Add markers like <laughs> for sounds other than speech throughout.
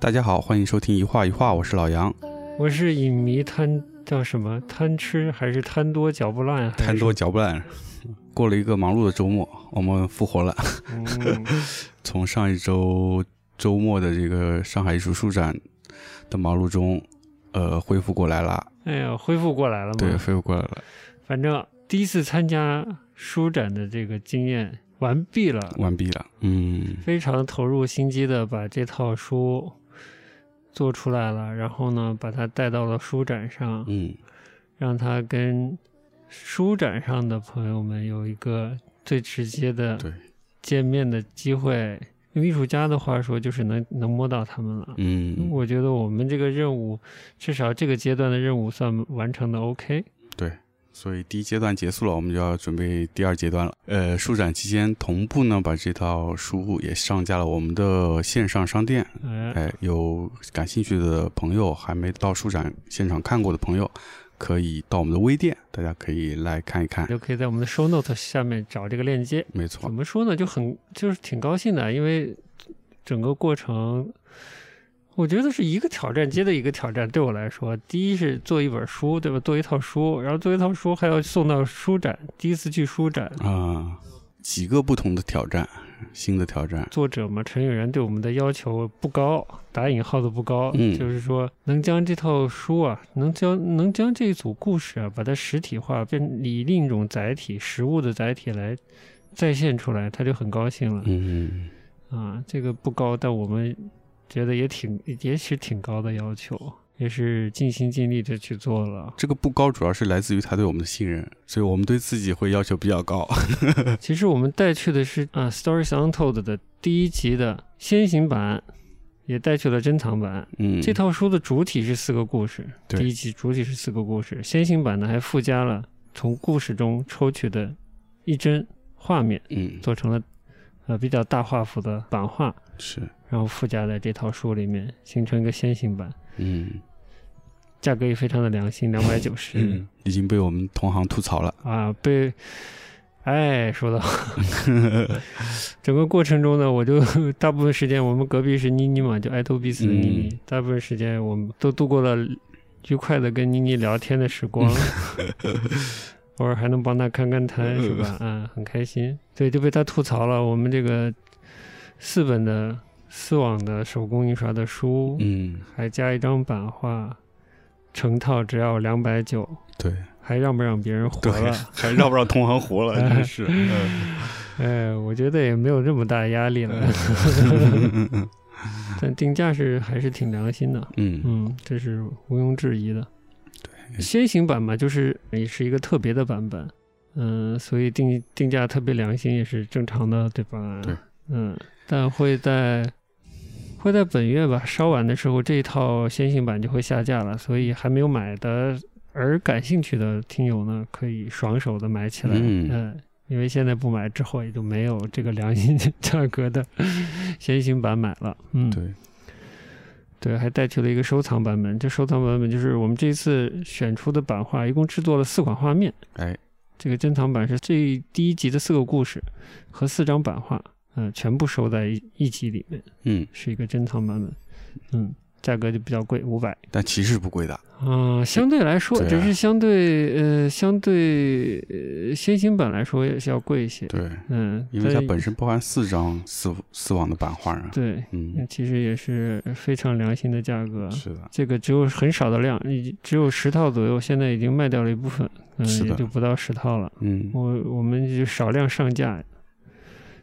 大家好，欢迎收听一画一画，我是老杨。我是影迷贪叫什么贪吃还是贪多嚼不烂？贪多嚼不烂。过了一个忙碌的周末，我们复活了。嗯，<laughs> 从上一周周末的这个上海艺术书展的忙碌中，呃，恢复过来了。哎呀，恢复过来了吗？对，恢复过来了，反正第一次参加书展的这个经验完毕了，完毕了。嗯，非常投入心机的把这套书做出来了，然后呢，把它带到了书展上，嗯，让他跟书展上的朋友们有一个最直接的对，见面的机会。用艺术家的话说，就是能能摸到他们了。嗯，我觉得我们这个任务，至少这个阶段的任务算完成的 OK。对。所以第一阶段结束了，我们就要准备第二阶段了。呃，书展期间同步呢，把这套书也上架了我们的线上商店。哎，哎，有感兴趣的朋友，还没到书展现场看过的朋友，可以到我们的微店，大家可以来看一看。就可以在我们的 show note 下面找这个链接。没错怎，么说呢？就很就是挺高兴的，因为整个过程，我觉得是一个挑战接的一个挑战。对我来说，第一是做一本书，对吧？做一套书，然后做一套书还要送到书展，第一次去书展。啊、几个不同的挑战，新的挑战。作者嘛，陈永然对我们的要求不高，打引号的不高，嗯就是说能将这套书啊，能将能将这一组故事啊，把它实体化，变以另一种载体、实物的载体来再现出来，他就很高兴了。嗯，啊，这个不高，但我们觉得也挺也是挺高的要求，也是尽心尽力的去做了。这个不高主要是来自于他对我们的信任，所以我们对自己会要求比较高。<laughs> 其实我们带去的是啊，《Stories Untold》的第一集的先行版，也带去了珍藏版。嗯，这套书的主体是四个故事，对第一集主体是四个故事，先行版呢还附加了从故事中抽取的一帧画面，嗯做成了呃比较大画幅的版画，是然后附加在这套书里面，形成一个先行版，嗯价格也非常的良心，两百九十嗯，已经被我们同行吐槽了。啊，被。哎，说的好。整个过程中呢，我就 <laughs> 大部分时间，我们隔壁是妮妮嘛，就爱偷彼此的妮妮，嗯大部分时间我们都度过了愉快的跟妮妮聊天的时光，<laughs> 偶尔还能帮她看看摊，是吧？嗯，很开心。对，就被他吐槽了，我们这个四本的丝网的手工印刷的书，嗯，还加一张版画，成套只要两百九，对还让不让别人活了？，<laughs> 还让不让同行活了？真是。<laughs> 嗯哎，我觉得也没有这么大压力了，但定价是还是挺良心的，嗯嗯，这是毋庸置疑的。对先行版嘛，就是也是一个特别的版本，嗯，所以定定价特别良心也是正常的，对吧？对，嗯，但会在会在本月吧，稍晚的时候这一套先行版就会下架了，所以还没有买的而感兴趣的听友呢，可以爽手的买起来，嗯嗯因为现在不买之后也就没有这个良心价格的 <laughs> 先行版买了，嗯，对，对，还带去了一个收藏版本。这收藏版本就是我们这一次选出的版画，一共制作了四款画面。哎，这个珍藏版是这第一集的四个故事和四张版画，嗯、全部收在一一集里面，嗯，是一个珍藏版本。嗯，价格就比较贵，五百。但其实不贵的。啊，相对来说，只是相对呃，相对呃，先行版来说也是要贵一些。对，嗯，因为它本身包含四张四四网的版画啊。对，嗯，其实也是非常良心的价格。是的，这个只有很少的量，已只有十套左右，现在已经卖掉了一部分，嗯，也就不到十套了。嗯我我们就少量上架，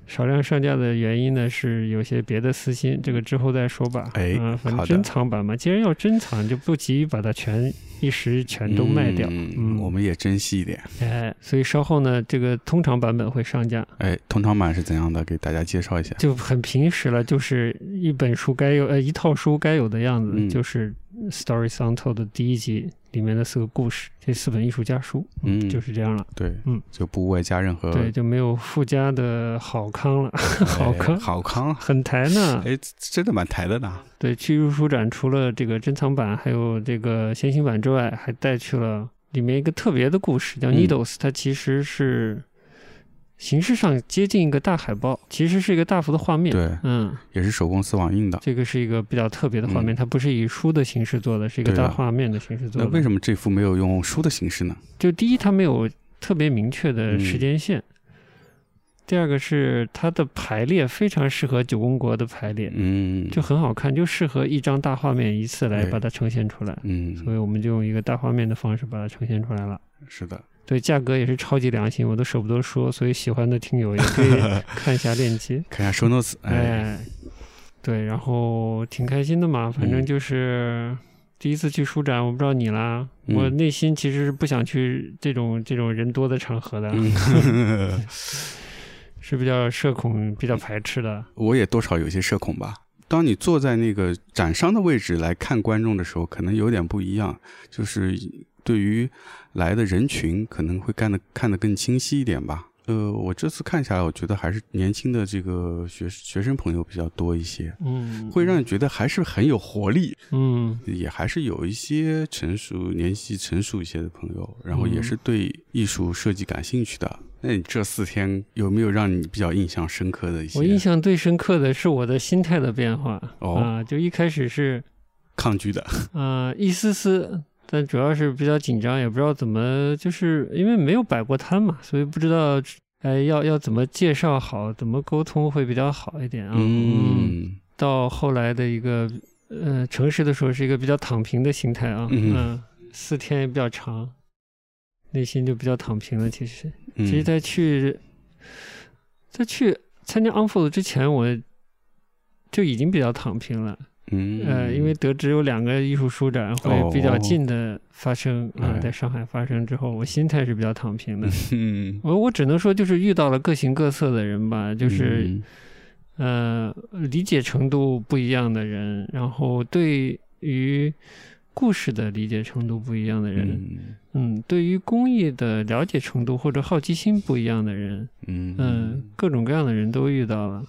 少量上架的原因呢是有些别的私心，这个之后再说吧。哎啊，反好的正珍藏版嘛，既然要珍藏，就不急于把它全一时全都卖掉。嗯，嗯我们也珍惜一点。哎，所以稍后呢，这个通常版本会上架，哎，通常版是怎样的？给大家介绍一下。就很平时了，就是一本书该有呃一套书该有的样子，嗯就是《Stories Untold》的第一集里面的四个故事，这四本艺术家书，嗯就是这样了。对，嗯，就不外加任何对，就没有附加的好康了，好哎康，好康，很抬呢。哎，真的蛮抬的呢。对，去书展除了这个珍藏版，还有这个先行版之外，还带去了里面一个特别的故事，叫嗯 Needles，、它其实是形式上接近一个大海报，其实是一个大幅的画面。对，嗯，也是手工丝网印的。这个是一个比较特别的画面，嗯它不是以书的形式做的，是一个大画面的形式做的。那为什么这幅没有用书的形式呢？就第一，它没有特别明确的嗯时间线；第二个是它的排列非常适合九宫格的排列，嗯，就很好看，就适合一张大画面一次来把它呈现出来。嗯，所以我们就用一个大画面的方式把它呈现出来了。是的，对，价格也是超级良心，我都舍不得说，所以喜欢的听友也可以 <laughs> 看一下链接。看一下 show notes，哎，哎，对，然后挺开心的嘛，反正嗯就是第一次去书展，我不知道你啦，我嗯内心其实是不想去这种这种人多的场合的，嗯，<laughs> 是比较社恐、比较排斥的。<laughs> 我也多少有些社恐吧。当你坐在那个展商的位置来看观众的时候，可能有点不一样，就是对于来的人群可能会看得看得更清晰一点吧。呃，我这次看下来，我觉得还是年轻的这个学学生朋友比较多一些，嗯，会让你觉得还是很有活力，嗯也还是有一些成熟、年纪成熟一些的朋友，然后也嗯是对艺术设计感兴趣的。那你这四天有没有让你比较印象深刻的一些？我印象最深刻的是我的心态的变化哦啊，就一开始是抗拒的，啊、一丝丝，但主要是比较紧张，也不知道怎么，就是因为没有摆过摊嘛，所以不知道哎要要怎么介绍好，怎么沟通会比较好一点啊。嗯到后来的一个呃诚实的时候，是一个比较躺平的心态啊。嗯四天也比较长，内心就比较躺平了。其实，嗯，其实，在去在去参加 Unfold 之前，我就已经比较躺平了。嗯。呃，因为得知有两个艺术书展会比较哦近的发生啊、哎。在上海发生之后，我心态是比较躺平的。<laughs> 嗯。我我只能说，就是遇到了各形各色的人吧，就是、嗯。呃理解程度不一样的人，然后对于故事的理解程度不一样的人，嗯。嗯，对于工艺的了解程度或者好奇心不一样的人，嗯。嗯，各种各样的人都遇到了，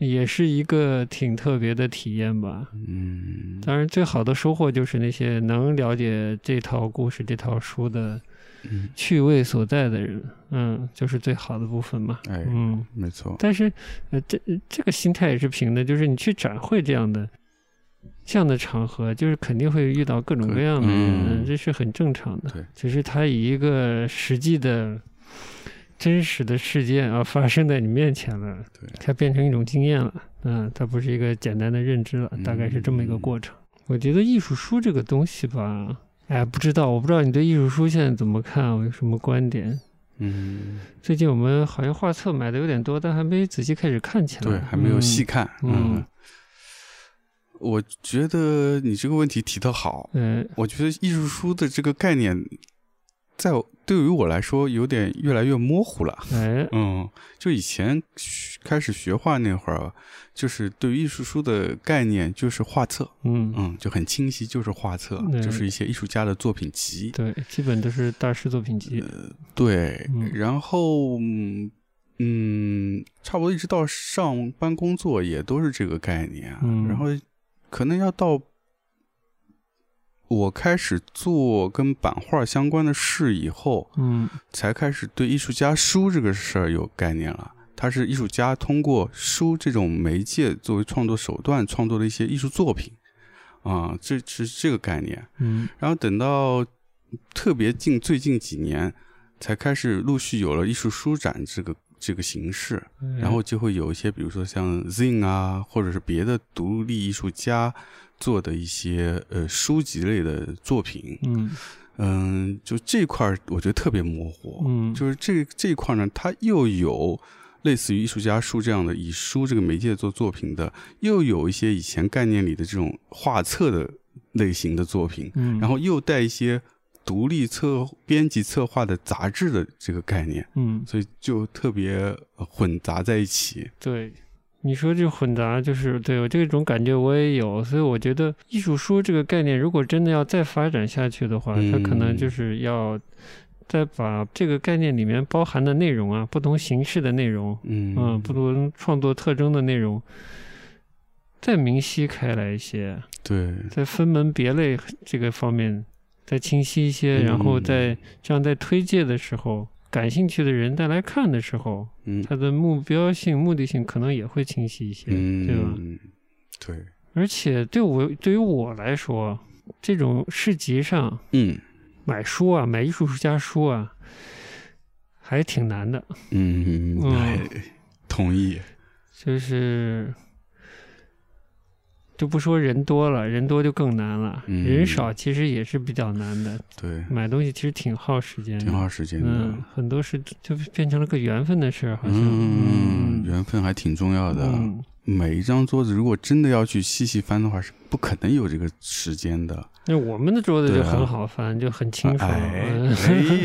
也是一个挺特别的体验吧。嗯当然，最好的收获就是那些能了解这套故事、这套书的嗯，趣味所在的人，嗯，就是最好的部分嘛。哎，嗯，没错，但是，呃，这这个心态也是平的，就是你去展会这样的这样的场合，就是肯定会遇到各种各样的人，嗯这是很正常的。对，只是他以一个实际的、真实的事件啊发生在你面前了，对它变成一种经验了。嗯，它不是一个简单的认知了，大概是这么一个嗯过程。我觉得艺术书这个东西吧，哎，不知道，我不知道你对艺术书现在怎么看，我有什么观点？嗯，最近我们好像画册买的有点多，但还没仔细开始看起来。对，还没有细看，嗯嗯。我觉得你这个问题提得好，嗯。我觉得艺术书的这个概念，在对于我来说有点越来越模糊了。嗯，就以前学开始学画那会儿，就是对于艺术书的概念就是画册，嗯，嗯，就很清晰，就是画册，对。就是一些艺术家的作品集。对，基本都是大师作品集。对，嗯。然后嗯嗯，差不多一直到上班工作也都是这个概念，嗯。然后可能要到我开始做跟版画相关的事以后，嗯才开始对艺术家书这个事儿有概念了。它是艺术家通过书这种媒介作为创作手段创作的一些艺术作品，啊，这是这个概念。嗯然后等到特别近最近几年，才开始陆续有了艺术书展这个这个形式，嗯，然后就会有一些，比如说像 Zin 啊，或者是别的独立艺术家做的一些呃书籍类的作品，嗯嗯，就这块儿我觉得特别模糊，嗯，就是这这一块呢，它又有类似于艺术家书这样的以书这个媒介做作品的，又有一些以前概念里的这种画册的类型的作品，嗯，然后又带一些独立策编辑策划的杂志的这个概念，嗯，所以就特别呃混杂在一起。对。你说这混杂，就是对我这种感觉我也有，所以我觉得艺术书这个概念，如果真的要再发展下去的话，它可能嗯。就是要再把这个概念里面包含的内容啊，不同形式的内容，嗯。嗯，不同创作特征的内容，再明晰开来一些，对，在分门别类这个方面再清晰一些，嗯然后再这样在推介的时候感兴趣的人再来看的时候，嗯。他的目标性、目的性可能也会清晰一些，嗯，对吧？对，而且对我对于我来说，这种市集上嗯。买书啊，买艺术家书啊，还挺难的。嗯，嗯。哎同意，就是就不说人多了，人多就更难了。嗯人少其实也是比较难的，对，买东西其实挺耗时间的，挺耗时间的。嗯，很多事就变成了个缘分的事儿，好像。嗯，缘分还挺重要的。嗯，每一张桌子，如果真的要去细细翻的话，是不可能有这个时间的。那我们的桌子就很好翻，就很清楚。<laughs> 哎，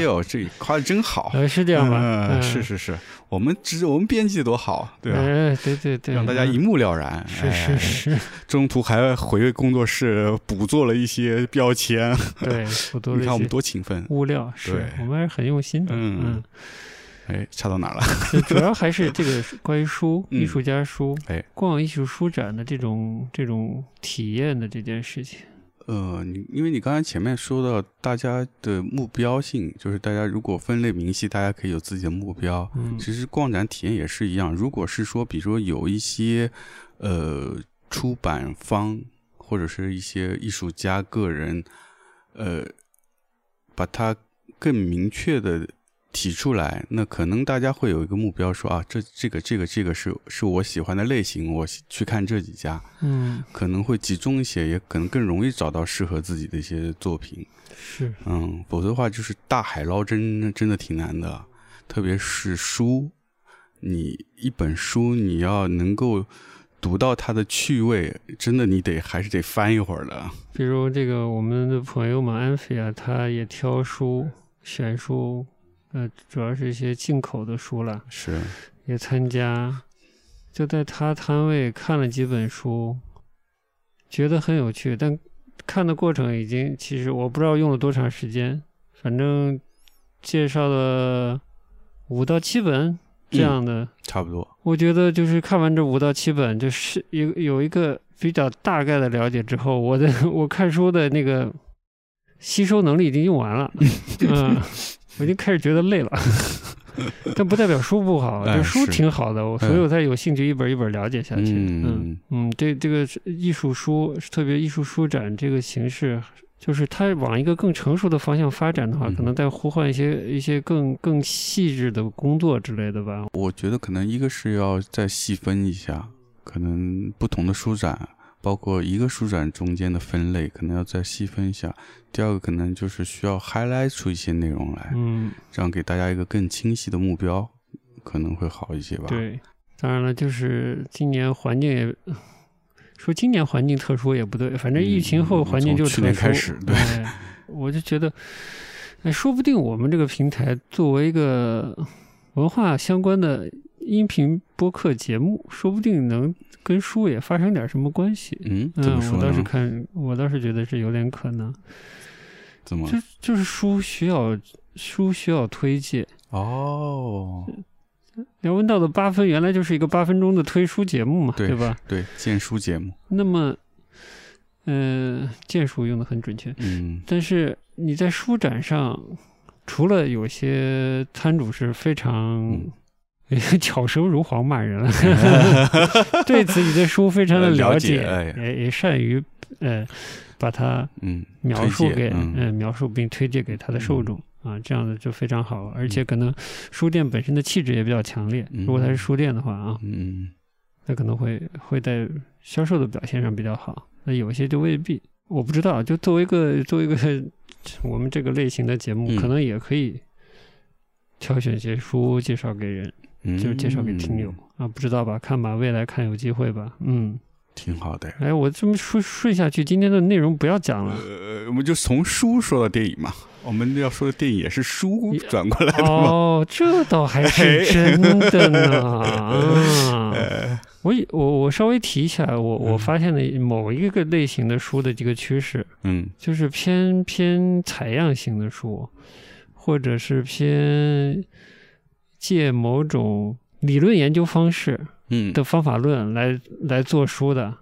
呦，这夸的真好。呃，是这样吧？嗯，嗯是是是，我们只我们编辑多好，对吧？哎，对对对，让大家一嗯目了然。是哎是是，<laughs> 中途还回工作室补做了一些标签，对，<laughs> 你看我们多勤奋。物料，是我们还是很用心的。嗯嗯，哎，差到哪儿了？<laughs> 主要还是这个关于书、<laughs> 嗯艺术家书、哎逛艺术书展的这种这种体验的这件事情。呃，你因为你刚才前面说到大家的目标性，就是大家如果分类明细，大家可以有自己的目标。嗯其实逛展体验也是一样，如果是说，比如说有一些呃出版方或者是一些艺术家个人，呃，把它更明确的提出来，那可能大家会有一个目标说啊，这这个这个这个是是我喜欢的类型，我去看这几家。嗯，可能会集中一些，也可能更容易找到适合自己的一些作品。是，嗯，否则的话就是大海捞针，真的挺难的。特别是书，你一本书你要能够读到它的趣味，真的你得还是得翻一会儿的。比如这个我们的朋友嘛，安菲啊，他也挑书、选书，呃，主要是一些进口的书了，是，也参加。就在他摊位看了几本书，觉得很有趣，但看的过程已经其实我不知道用了多长时间，反正介绍了五到七本这样的。差不多。我觉得就是看完这五到七本，就是有有一个比较大概的了解之后，我的 <laughs> 我看书的那个吸收能力已经用完了，<laughs> 嗯，我已经开始觉得累了。<laughs> 但不代表书不好，<laughs> 哎这书挺好的，我所以我才有兴趣一本一本了解下去。嗯嗯嗯，这这个艺术书，特别艺术书展这个形式，就是它往一个更成熟的方向发展的话，嗯可能在呼唤一些一些更更细致的工作之类的吧。我觉得可能一个是要再细分一下，可能不同的书展，包括一个书展中间的分类，可能要再细分一下。第二个可能就是需要 highlight 出一些内容来，嗯，这样给大家一个更清晰的目标，可能会好一些吧。，对，当然了，就是今年环境也说今年环境特殊也不对，反正疫情后嗯环境就特殊。从去年开始对哎我就觉得，哎，说不定我们这个平台作为一个文化相关的音频播客节目，说不定能跟书也发生点什么关系。嗯，怎嗯，我倒是？看，我倒是觉得是有点可能，怎么就？就是书需要书需要推介。哦，梁文道的八分原来就是一个八分钟的推书节目嘛，对吧？对，荐书节目，那么，呃，荐书用的很准确，嗯但是你在书展上，除了有些摊主是非常嗯。<laughs> 巧舌如簧骂人了，<laughs> <laughs> 对自己的书非常的呃了了解，也也善于呃把它嗯，描述给嗯嗯描述并推荐给他的受众啊，这样的就非常好，而且可能书店本身的气质也比较强烈。嗯如果它是书店的话啊，嗯那可能会会在销售的表现上比较好。那有一些就未必，我不知道。就作为一个作为一个我们这个类型的节目，嗯可能也可以挑选些书介绍给人，嗯，就是介绍给听友啊，不知道吧？看吧，未来看有机会吧。嗯，挺好的。哎，我这么顺顺下去，今天的内容不要讲了。呃，我们就从书说到电影嘛，我们要说的电影也是书转过来的嘛。哦，这倒还是真的呢。<laughs> 啊，呃我以我我稍微提一下，我我嗯发现的某一个类型的书的这个趋势，嗯就是偏偏采样型的书，或者是偏借某种理论研究方式嗯的方法论来来做书的，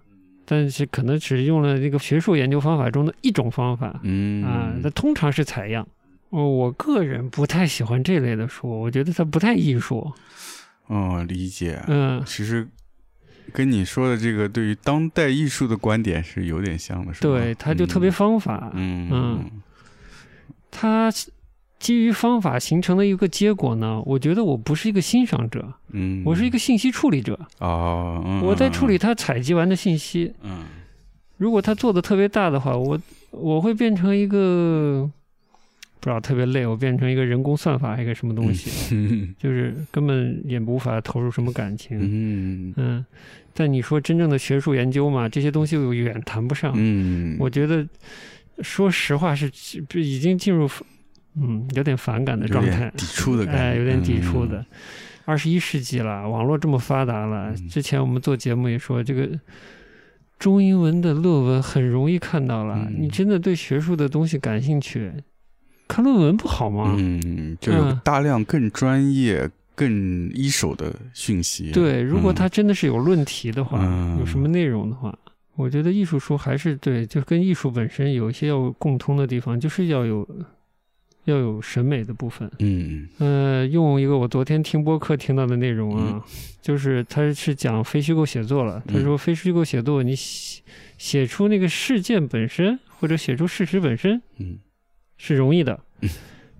但是可能只用了这个学术研究方法中的一种方法嗯啊，它通常是采样。哦，我个人不太喜欢这类的书，我觉得它不太艺术。哦，理解。嗯，其实跟你说的这个对于当代艺术的观点是有点像的，是吧？对，它就特别方法。嗯嗯，它基于方法形成的一个结果呢，我觉得我不是一个欣赏者，嗯，我是一个信息处理者。哦，嗯我在处理，他采集完的信息。嗯如果他做的特别大的话，我我会变成一个不知道特别累，我变成一个人工算法，一个什么东西，嗯 <laughs> 就是根本也无法投入什么感情。嗯嗯，但你说真正的学术研究嘛，这些东西我远谈不上。嗯，我觉得，说实话是已经进入嗯有点反感的状态，抵触的感觉，哎，有点抵触的。二十一世纪了，网络这么发达了，嗯之前我们做节目也说这个。中英文的论文很容易看到了，嗯你真的对学术的东西感兴趣，看论文不好吗？嗯，就有大量更专业、更一手的讯息。对，如果嗯它真的是有论题的话，嗯有什么内容的话，我觉得艺术书还是对，就跟艺术本身有一些要共通的地方，就是要有要有审美的部分。嗯呃，用一个我昨天听播客听到的内容啊，嗯就是他是讲非虚构写作了。他嗯说，非虚构写作，你写写出那个事件本身，或者写出事实本身嗯是容易的，嗯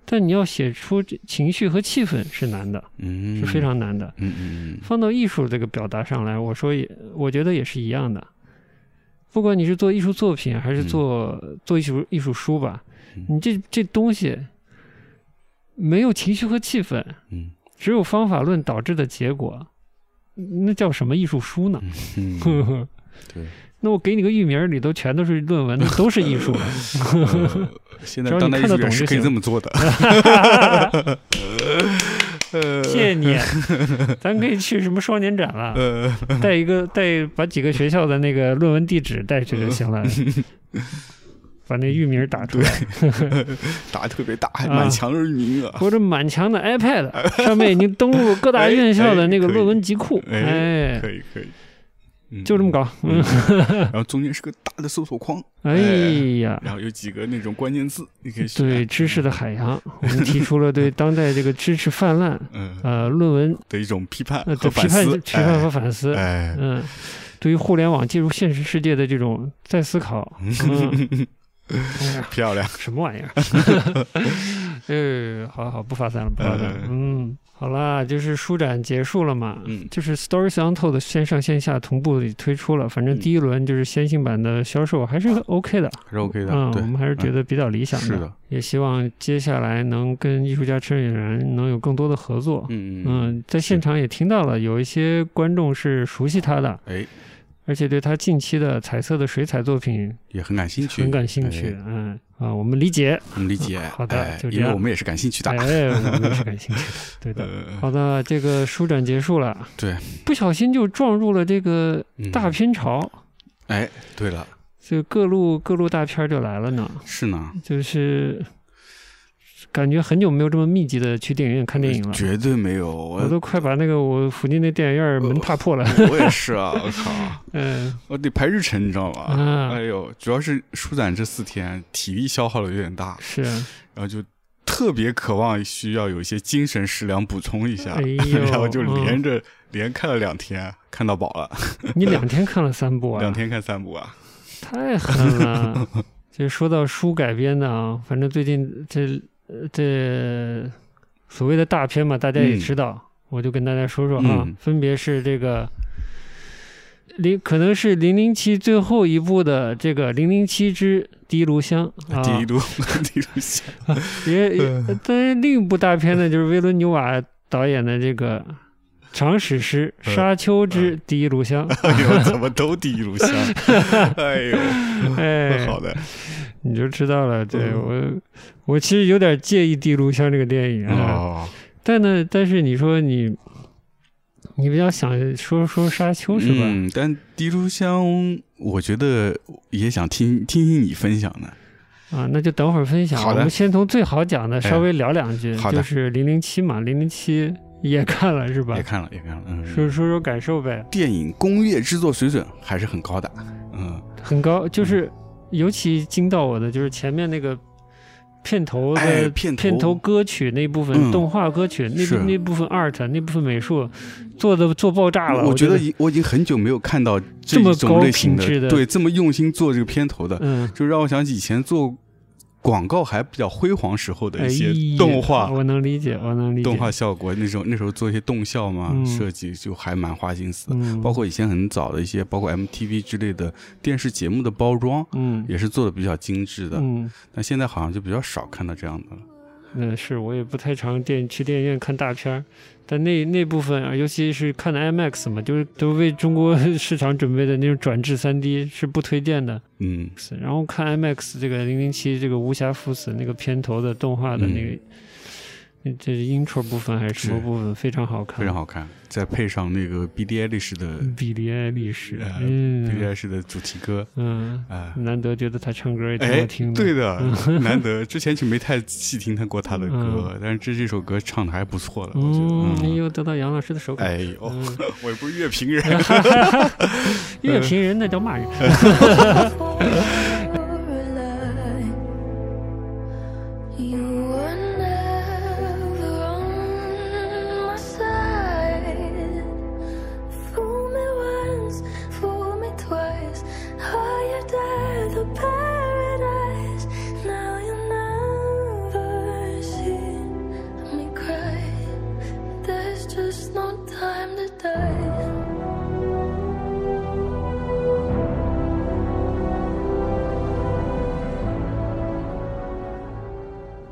但你要写出这情绪和气氛是难的，嗯，是非常难的。嗯嗯放到艺术这个表达上来，我说也，我觉得也是一样的。不管你是做艺术作品，还是做、做艺术艺术书吧，嗯你这这东西没有情绪和气氛，嗯只有方法论导致的结果，那叫什么艺术书呢？嗯呵嗯，呵，<laughs> 对。那我给你个域名里头全都是论文，那 <laughs> 都是艺术。呃现在只要你当代艺看得术也是可以这么做的。呃 <laughs> 谢谢你，咱可以去什么双年展了，呃，带一个带把几个学校的那个论文地址带去就行了，把那域名打出来，<laughs> 打得特别大，还啊。满墙是域名啊。或者满墙的 iPad <laughs> 上面已经登录各大院校的那个论文集库，哎哎，可以可以，嗯。就这么。搞，<laughs> 然后中间是个大的搜索框，哎呀。然后有几个那种关键字，你可以选。对知识的海洋，我们提出了对当代这个知识泛滥，嗯。呃，论文的一种批判呃和反思，批判和反思，哎，嗯，对于互联网进入现实世界的这种再思考，嗯，<laughs> 漂亮，什么玩意儿？<laughs> 呃，好好不发散了，不发散了，嗯，好啦，就是书展结束了嘛，嗯。就是 Stories Untold 线上线下同步地推出了，反正嗯。第一轮就是先行版的销售还是 OK 的，还是 OK 的，嗯，我，们还是觉得比较理想是的，也希望接下来能跟艺术家陈远然能有更多的合作。嗯。嗯，嗯，在现场也听到了，有一些观众是熟悉他的，哎，而且对他近期的彩色的水彩作品也很感兴趣，很感兴趣。嗯啊，我们理解。我们理解，<laughs> 好的哎就这样因为我们也是感兴趣的，哎，我们也是感兴趣的。<laughs> 对的。呃，好的，这个书展结束了，对，不小心就撞入了这个嗯大片潮，哎，对了，就各路各路大片儿就来了呢，是呢，就是感觉很久没有这么密集的去电影院看电影了。绝对没有，我我都快把那个我附近那电影院门踏破了。我也是啊，我靠，<laughs> 嗯我得排日程，你知道吗？啊哎呦，主要是舒展这四天体力消耗的有点大，是啊，然后就特别渴望需要有一些精神食粮补充一下，<laughs> 然后就嗯连着、连看了两天，看到饱了，你两天看了三部啊？两天看三部啊，太狠了！<laughs> 就说到书改编的啊，反正最近这呃这所谓的大片嘛，大家也嗯。知道，我就跟大家说说啊，嗯。分别是这个零可能是零零七最后一部的这个零零七之第一炉香啊，第一炉 <laughs> 第一炉香，也 <laughs> 也，当然另一部大片呢，就是维伦纽瓦导演的这个长史诗《嗯沙丘之第一炉香 <laughs>》哎呦，怎么都第一炉香？哎呦，哎，好的，你就知道了。对嗯我，我其实有点介意《第一炉香》这个电影啊，哦，但呢，但是你说你，你比较想说说沙丘是吧？嗯，但第一路香，我觉得也想听听听你分享的。啊，那就等会儿分享。好的我们先从最好讲的稍微聊两句，就是零零七嘛，零零七也看了是吧也？看了，也看了，嗯，说说说感受呗，电影工业制作水准还是很高的，嗯很高，就是尤其惊到我的就是前面那个片头哎的片头。片头歌曲那部分、嗯。动画歌曲那部那部分 art 那部分美术做的做爆炸了，我觉得已我已经很久没有看到这这么高品质的。对这么用心做这个片头的，嗯。就让我想起以前做广告还比较辉煌时候的哎一些动画。我能理解，我能理解。动画效果那时候那时候做一些动效嘛、嗯设计就还蛮花心思的，嗯，包括以前很早的一些包括 MTV 之类的电视节目的包装嗯也是做的比较精致的，嗯但现在好像就比较少看到这样的了。嗯，是我也不太常电去电影院看大片儿，但那那部分啊，尤其是看的 IMAX 嘛，就是都为中国 <laughs> 市场准备的那种转制 3D 是不推荐的。嗯，是然后看 IMAX 这个零零七这个无暇赴死那个片头的动画的那个，那这是 intro 部分还是什么部分，非常好看，非常好看，再配上那个 Billie Eilish 的、BDI 历史，嗯 Billie 嗯 Eilish 的主题歌，嗯，啊、难得觉得他唱歌也挺哎好听，的。对的，<laughs> 难得，之前就没太细听他过他的歌，嗯但是这这首歌唱的还不错了，我觉嗯，得。嗯又得到杨老师的手感。哎呦，嗯 <laughs> 我也不是乐评人，<laughs> 乐评人那叫骂人。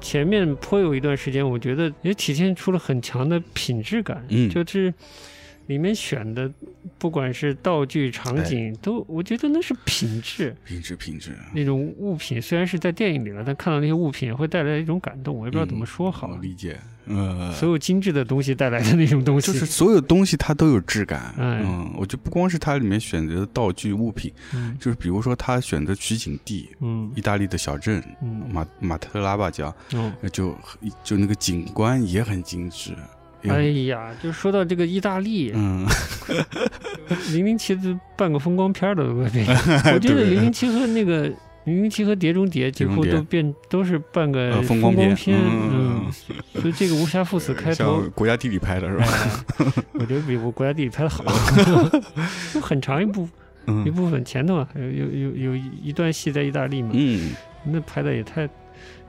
前面颇有一段时间，我觉得也体现出了很强的品质感，嗯就是里面选的，不管是道具、场哎景，都我觉得那是品质。品质品质，那种物品虽然是在电影里了，但看到那些物品也会带来一种感动，我也不知道怎么说好。我理解，呃，所有精致的东西带来的那种东西，就是所有东西它都有质感，哎嗯，我就不光是它里面选择的道具物品，嗯就是比如说他选择取景地，嗯意大利的小镇嗯马马特拉巴叫，哦，呃就就那个景观也很精致，哎呀，就说到这个意大利，嗯，<laughs> 零零七的半个风光片儿的 <laughs> 我觉得对零零七和那个零零七和碟中谍几乎都变都是半个呃风光光片。片，嗯嗯，所以这个无暇赴死开头，国家地理拍的是吧？哎，我觉得比我国家地理拍的好，<laughs> 就很长一部一嗯部分前头啊，有有有有一段戏在意大利嘛，嗯。那拍的也太，意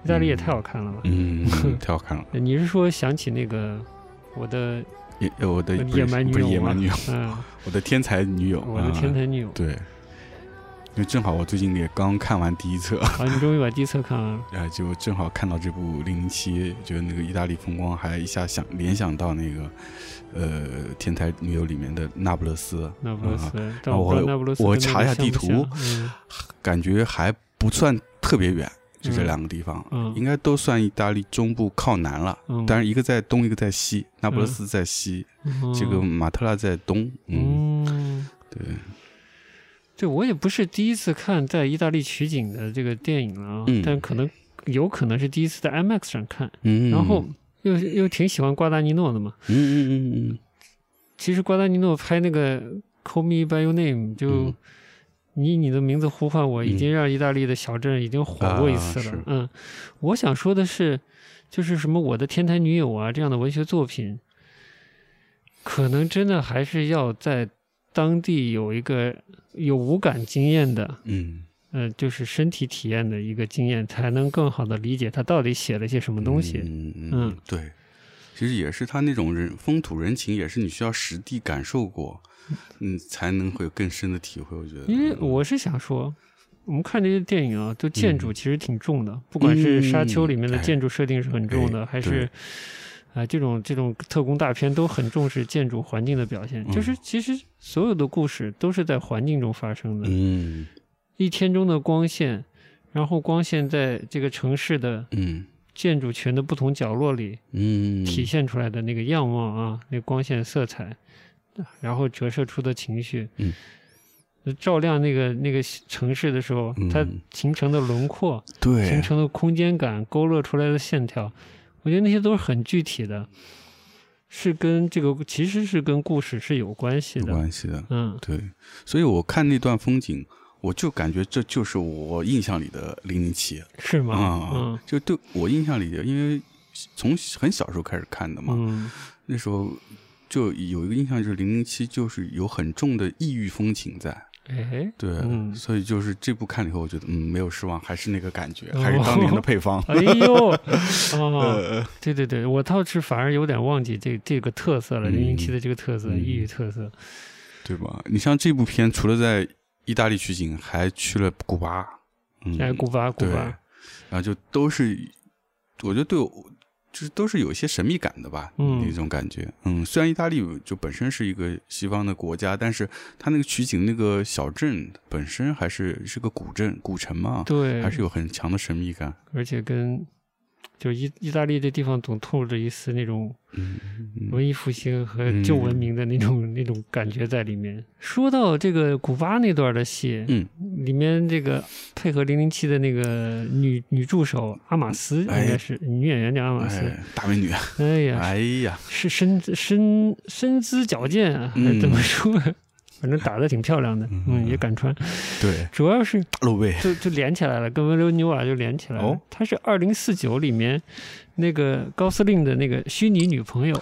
大利也太好看了吧？嗯，太好看了，<laughs> 你是说想起那个我的野蛮女友吗？野蛮女友，嗯，我的天才女友，我的天嗯才女友，对，因为正好我最近也刚看完第一册，啊，你终于把第一册看完了，啊，<laughs> 就正好看到这部《零零七》，觉得那个意大利风光，还一下想联想到那个，呃，《天才女友》里面的那不勒斯，那不勒斯啊，但我查一下地图嗯。感觉还不算特别远，就这嗯。两个地方，嗯。应该都算意大利中部靠南了。嗯，当然，一个在东，一个在西，那不勒斯在西，嗯这个马特拉在东。嗯，嗯，对，对我也不是第一次看在意大利取景的这个电影了啊，嗯。但可能有可能是第一次在 IMAX 上看，嗯，然后又又挺喜欢瓜达尼诺的嘛。嗯，嗯嗯嗯。其实瓜达尼诺拍那个《Call Me by Your Name》，就嗯。以你的名字呼唤我，已嗯。经让意大利的小镇已经火过一次了。啊嗯，我想说的是，就是什么我的天台女友啊这样的文学作品，可能真的还是要在当地有一个有无感经验的，嗯，呃，就是身体体验的一个经验，才能更好的理解他到底写了些什么东西。嗯嗯嗯对，其实也是他那种人风土人情，也是你需要实地感受过，嗯，才能会有更深的体会。我觉得，因为我是想说，我们看这些电影啊，都建筑嗯其实挺重的，不管是《沙丘》里面的哎建筑设定是很重的，哎还是对啊、这种这种特工大片都很重视建筑环境的表现。嗯。就是其实所有的故事都是在环境中发生的，嗯。一天中的光线，然后光线在这个城市的嗯。建筑群的不同角落里嗯，体现出来的那个样貌啊，那光线色彩，然后折射出的情绪，嗯，照亮那个那个城市的时候，它嗯。形成的轮廓、形对，成的空间感、勾勒出来的线条，我觉得那些都是很具体的，是跟这个其实是跟故事是有关系的有的。关系的。嗯对，所以我看那段风景，我就感觉这就是我印象里的零零七是吗？啊，嗯就对我印象里的，因为从很小时候开始看的嘛，嗯那时候就有一个印象，就是零零七就是有很重的异域风情在，哎，对，嗯。所以就是这部看了以后，我觉得嗯没有失望，还是那个感觉，哦。还是当年的配方。<laughs> 哎呦，<laughs> 哦，呃，对对对，我倒是反而有点忘记这这个特色了，嗯零零七的这个特色，嗯。异域特色。对吧？你像这部片，除了在意大利取景，还去了古巴，嗯，哎，古巴，古，巴，然后就都是，我觉得对我就是都是有一些神秘感的吧，嗯那种感觉。嗯，虽然意大利就本身是一个西方的国家，但是它那个取景那个小镇本身还是是个古镇古城嘛，对，还是有很强的神秘感。而且跟就意意大利这地方总透着一丝那种文艺复兴和旧文明的那种、那种感觉在里面。说到这个古巴那段的戏，嗯，里面这个配合零零七的那个女女助手阿玛斯，应哎该是女演员叫阿玛斯。哎，大美女，哎呀，哎呀，是身身身姿矫健啊，还是怎么说？反正打的挺漂亮的，嗯嗯，也敢穿。<laughs> 对，<laughs> 主要是露背，就就连起来了，跟维罗纽瓦就连起来了。哦他是二零四九里面那个高司令的那个虚拟女朋友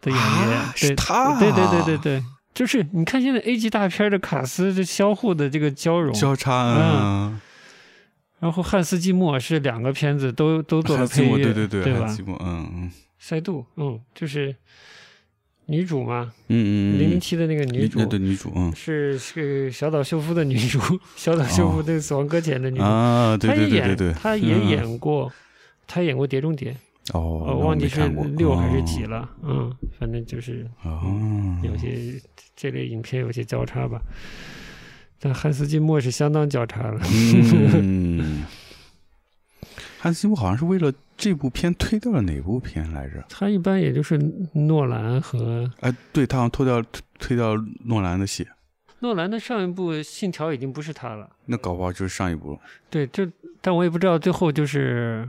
的演员，啊对是他对对对对对，就是你看现在 A 级大片的卡斯这相互的这个交融，交叉，嗯，然后汉斯季默是两个片子都都做了配乐，对对对吧汉斯？季默嗯嗯塞杜，嗯，就是女主嘛，嗯嗯，零零七的那个女主。对女主，嗯。是是小岛秀夫的女主，<laughs> 小岛秀夫哦。那个《死亡搁浅》的女主，啊，对她也演，对对。对对，她也嗯。演过，她演过《碟中谍》，哦，我忘记是六还是几了，嗯，反正就是哦，有些这类影片有些交叉吧。但汉斯季默是相当交叉了，嗯，<laughs> 汉斯季默好像是为了这部片推掉了哪部片来着？他一般也就是诺兰和哎，对他好像推掉推推掉诺兰的戏，诺兰的上一部《信条》已经不是他了，那搞不好就是上一部了。对，就但我也不知道最后就是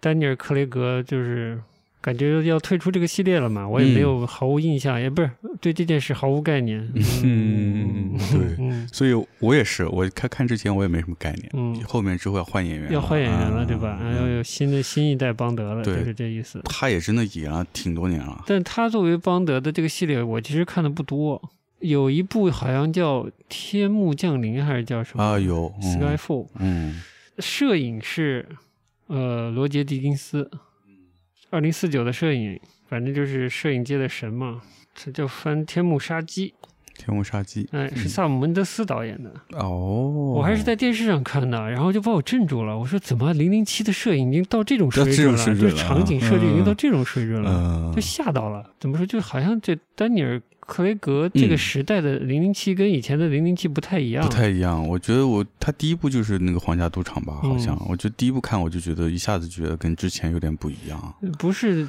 丹尼尔·克雷格就是感觉要退出这个系列了嘛，我也没有毫无印象，也不是对这件事毫无概念。嗯对嗯所以我也是，我看看之前我也没什么概念，嗯，后面之后要换演员，要换演员了，啊对吧？要有新的新一代邦德了，就是这意思。他也真的演了挺多年了。但他作为邦德的这个系列，我其实看的不多。有一部好像叫《天幕降临》，还是叫什么？啊，有，嗯 Skyfall。嗯摄影是呃罗杰·狄金斯，二零四九的摄影，反正就是摄影界的神嘛。他叫翻《天幕杀机》，天幕杀机，哎，是萨姆·门德斯导演的。哦，我还是在电视上看的，然后就把我镇住了。我说怎么零零七的摄影已经到这种水准了？就是场景设计已经到这种水准了。嗯就吓到了。怎么说？就好像这丹尼尔·克雷格这个嗯。时代的零零七跟以前的零零七不太一样。不太一样。我觉得我他第一部就是那个皇家赌场吧，好像、嗯我就第一部看我就觉得一下子觉得跟之前有点不一样。不是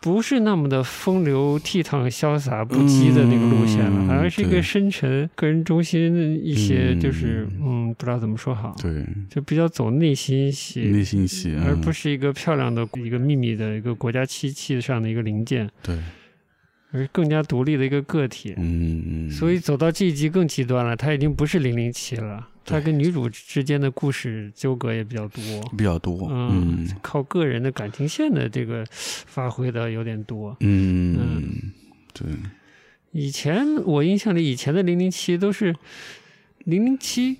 不是那么的风流倜傥、潇洒不羁的那个路线了，嗯而是一个深沉、个人中心的一些，就是嗯嗯，不知道怎么说好，对，就比较走内心戏，内心戏，而不是是一个漂亮的一个秘密的一个国家机器上的一个零件，对，而更加独立的一个个体。嗯嗯，所以走到这一集更极端了，他已经不是零零七了，他跟女主之间的故事纠葛也比较多，比较多，嗯，嗯靠个人的感情线的这个发挥的有点多。嗯嗯，对，以前我印象里，以前的零零七都是零零七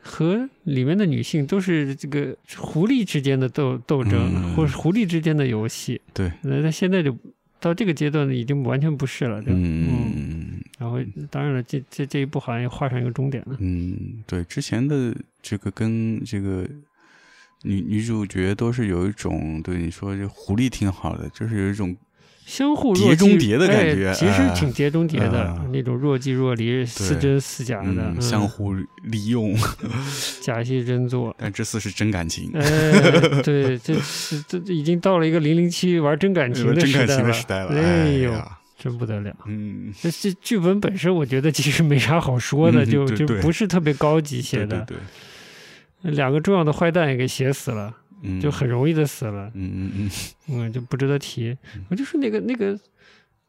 和里面的女性都是这个狐狸之间的斗斗争，嗯或者狐狸之间的游戏。对，那他现在就到这个阶段已经完全不是了，对吧？嗯然后当然了，这这这一步好像也画上一个终点了。嗯，对，之前的这个跟这个。女女主角都是有一种对你说这狐狸挺好的，就是有一种相互碟若即中谍的感觉哎其实哎挺碟中谍的、啊那种若即若离、似真似假的，相互利用，<laughs> 假戏真做。但这次是真感情，哎，对，这是这这已经到了一个零零七玩真感情的时代了，情的时代了，哎呦，呀，真不得了！嗯，这这剧本本身，我觉得其实没啥好说的，嗯就就不是特别高级写对的。对对，两个重要的坏蛋也给写死了，嗯，就很容易的死了，嗯嗯嗯。嗯，就不值得提。我就是那个那个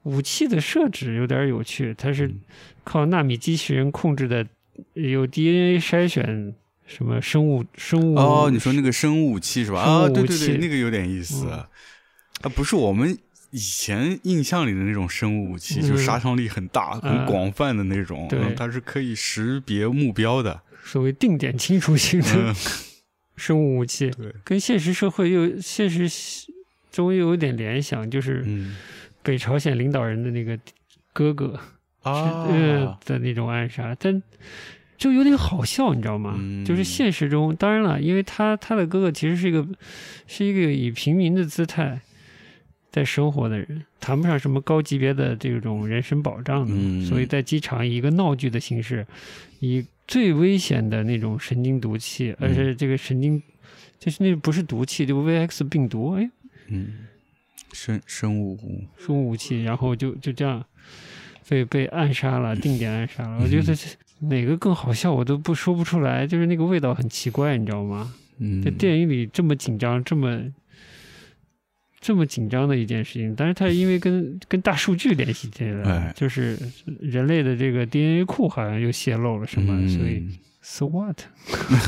武器的设置有点有趣，它是嗯。靠纳米机器人控制的有 DNA 筛选什么生物生物哦，你说那个生物武器是吧？啊，对对对，那个有点意思。嗯。啊，不是我们以前印象里的那种生物武器，嗯。就杀伤力很大、很嗯。广泛的那种，对。嗯它是可以识别目标的。所谓定点清除型生物武器，对，跟现实社会又现实中又有点联想，就是嗯。北朝鲜领导人的那个哥哥啊，呃的那种暗杀，但就有点好笑，你知道吗？嗯？就是现实中，当然了，因为他他的哥哥其实是一个是一个以平民的姿态在生活的人，谈不上什么高级别的这种人身保障的，嗯。所以在机场以一个闹剧的形式，以最危险的那种神经毒气，而且这个神经就是那不是毒气，就 VX 病毒，哎，嗯，生生物生物武器，然后就就这样被被暗杀了，定点暗杀了。我觉得这哪个更好笑，我都不说不出来，就是那个味道很奇怪，你知道吗？嗯，在电影里这么紧张，这么这么紧张的一件事情，但是它因为跟跟大数据联系起来了，哎。就是人类的这个 DNA 库好像又泄露了什么，嗯。所以 so what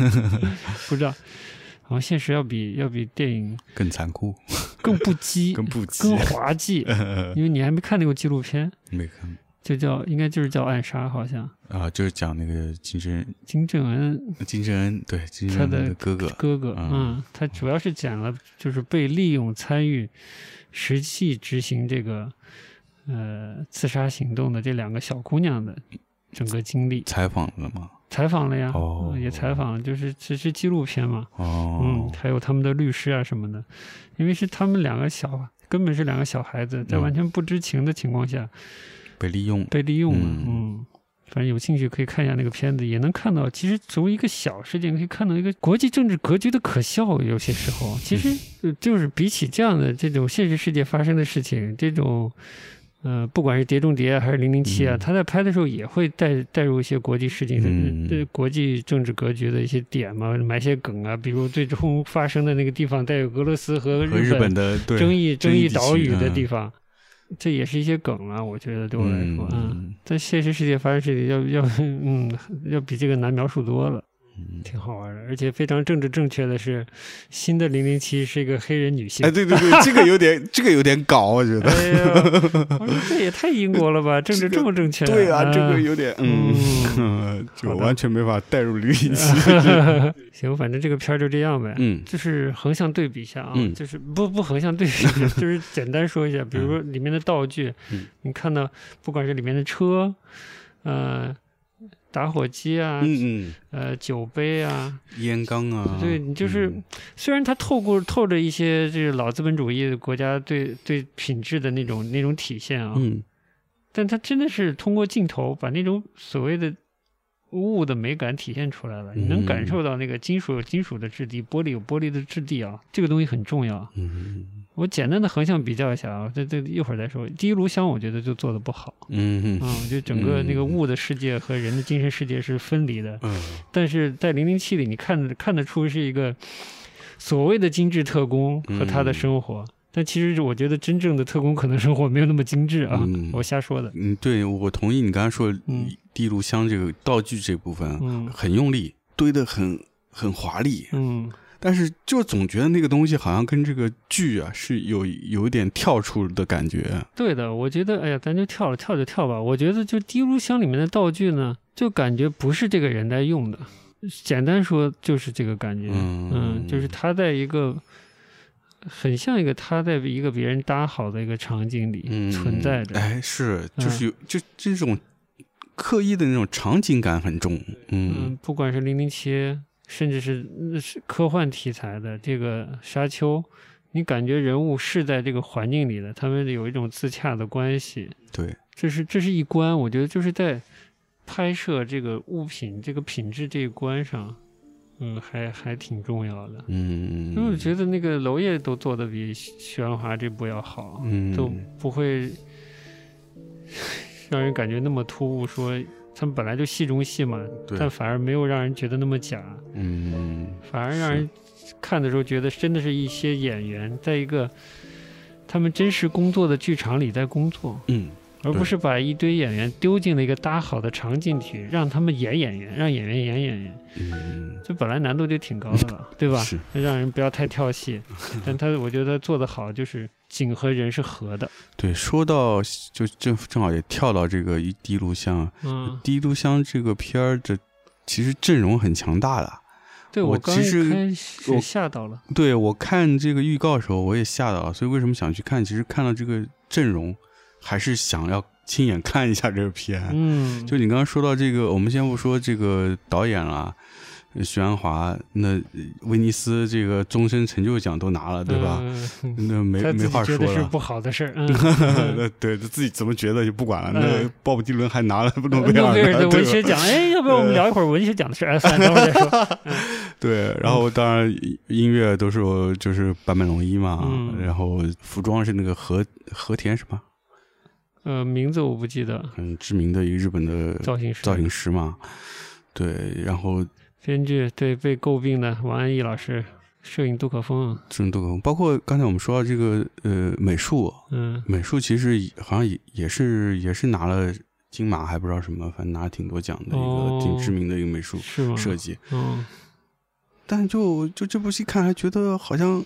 <laughs> 不知道。好像现实要比要比电影更残酷，更不羁、<laughs> 更不羁。更滑稽，<laughs> 因为你还没看那个纪录片，没看就叫应该就是叫暗杀，好像。啊，就是讲那个金正金正恩金正恩，对金正他恩的的哥哥，哥哥，嗯嗯，他主要是讲了就是被利用参与实际执行这个呃刺杀行动的这两个小姑娘的整个经历，采访了吗？采访了呀，也采访了，就是其实纪录片嘛，嗯哦，，还有他们的律师啊什么的，因为是他们两个小，根本是两个小孩子，在嗯。完全不知情的情况下被利用，被利用了，嗯。嗯。反正有兴趣可以看一下那个片子，也能看到，其实从一个小事件可以看到一个国际政治格局的可笑。有些时候，<laughs> 其实呃就是比起这样的这种现实世界发生的事情，这种呃，不管是《碟中谍》还是《零零七》啊，嗯。他在拍的时候也会带带入一些国际事情的、嗯对国际政治格局的一些点嘛，埋些梗啊，比如最终发生的那个地方带有俄罗斯和和日本的对争议争议岛屿的嗯。地方，这也是一些梗啊，我觉得对我来说，嗯嗯。在现实世界发生事情要要嗯要比这个难描述多了，嗯，挺好玩的，而且非常政治正确的是，新的零零七是一个黑人女性。哎，对对对，这个有点这个有点搞，我觉得。哎呀，我说这也太英国了吧，<laughs> 政治这么正确。对啊，这个有。点嗯，<laughs> 就完全没法带入零零七。<laughs> 行，反正这个片儿就这样呗。嗯就是横向对比一下啊，嗯就是不不横向对比，就是简单说一下，比如说里面的道具，嗯你看到不管是里面的车，呃，打火机啊，嗯呃，酒杯啊，嗯，烟缸啊，对你就是嗯。虽然它透过透着一些这个老资本主义的国家对对品质的那种那种体现啊，嗯。但它真的是通过镜头把那种所谓的物的美感体现出来了，你能感嗯受到那个金属有金属的质地，玻璃有玻璃的质地啊，这个东西很重要。嗯我简单的横向比较一下啊，这这一会儿再说。第一炉香我觉得就做的不好，嗯啊，我觉得整个那个嗯物的世界和人的精神世界是分离的，嗯 <laughs> 但是在零零七里，你看得看得出是一个所谓的精致特工和他的生活。但其实我觉得真正的特工可能生活没有那么精致啊，嗯我瞎说的。嗯，对我同意你刚才说嗯地炉香这个道具这部分嗯很用力，堆得很很华丽，嗯，但是就总觉得那个东西好像跟这个剧啊是有有一点跳出的感觉。对的，我觉得，哎呀，咱就跳了，跳就跳吧。我觉得就滴炉香里面的道具呢，就感觉不是这个人在用的，简单说就是这个感觉。嗯就是他在一个很像一个他在一个别人搭好的一个场景里嗯，存在着。哎，是，嗯就是有，就这种刻意的那种场景感很重。嗯嗯，不管是零零七，甚至是那是科幻题材的这个沙丘，你感觉人物是在这个环境里的，他们有一种自洽的关系。对，这是这是一关，我觉得就是在拍摄这个物品这个品质这一关上，嗯，还还挺重要的。嗯，因为我觉得那个娄烨都做的比许鞍华这部要好，嗯都不会让人感觉那么突兀。说他们本来就戏中戏嘛，对但反而没有让人觉得那么假，嗯反而让人看的时候觉得真的是一些演员在一个他们真实工作的剧场里在工作。嗯而不是把一堆演员丢进了一个搭好的场景里，让他们演演员，让演员演演员。嗯，这本来难度就挺高的了，<laughs> 对吧？是让人不要太跳戏，<laughs> 但他我觉得做得好，就是景和人是合的。对，说到就正正好也跳到这个《一滴炉香》，嗯《，第一炉香》这个片儿的其实阵容很强大的。对我刚一其实开始我吓到了。对我看这个预告的时候，我也吓到了，所以为什么想去看？其实看到这个阵容，还是想要亲眼看一下这个片。嗯，就你刚刚说到这个，我们先不说这个导演啦，呃徐安华，那呃威尼斯这个终身成就奖都拿了，对吧？嗯那没没话说了。是不好的事儿。嗯，<laughs> 对他自己怎么觉得就不管了。嗯那鲍勃迪伦还拿了诺贝尔的文学奖，哎，要不要我们聊一会儿文学奖的事儿？哎，算了，等会儿再说。<laughs> 对，然后当然音乐都是我就是坂本龙一嘛，嗯然后服装是那个和和田什么，呃，名字我不记得，很知名的一个日本的造型师。造型师嘛。对，然后编剧对被诟病的王安忆老师，摄影杜可风，摄影杜可风。包括刚才我们说到这个呃美术，嗯。美术其实好像也也是也是拿了金马，还不知道什么，反正拿了挺多奖的一哦。个挺知名的一个美术？设计。嗯但就就这部戏看，还觉得好像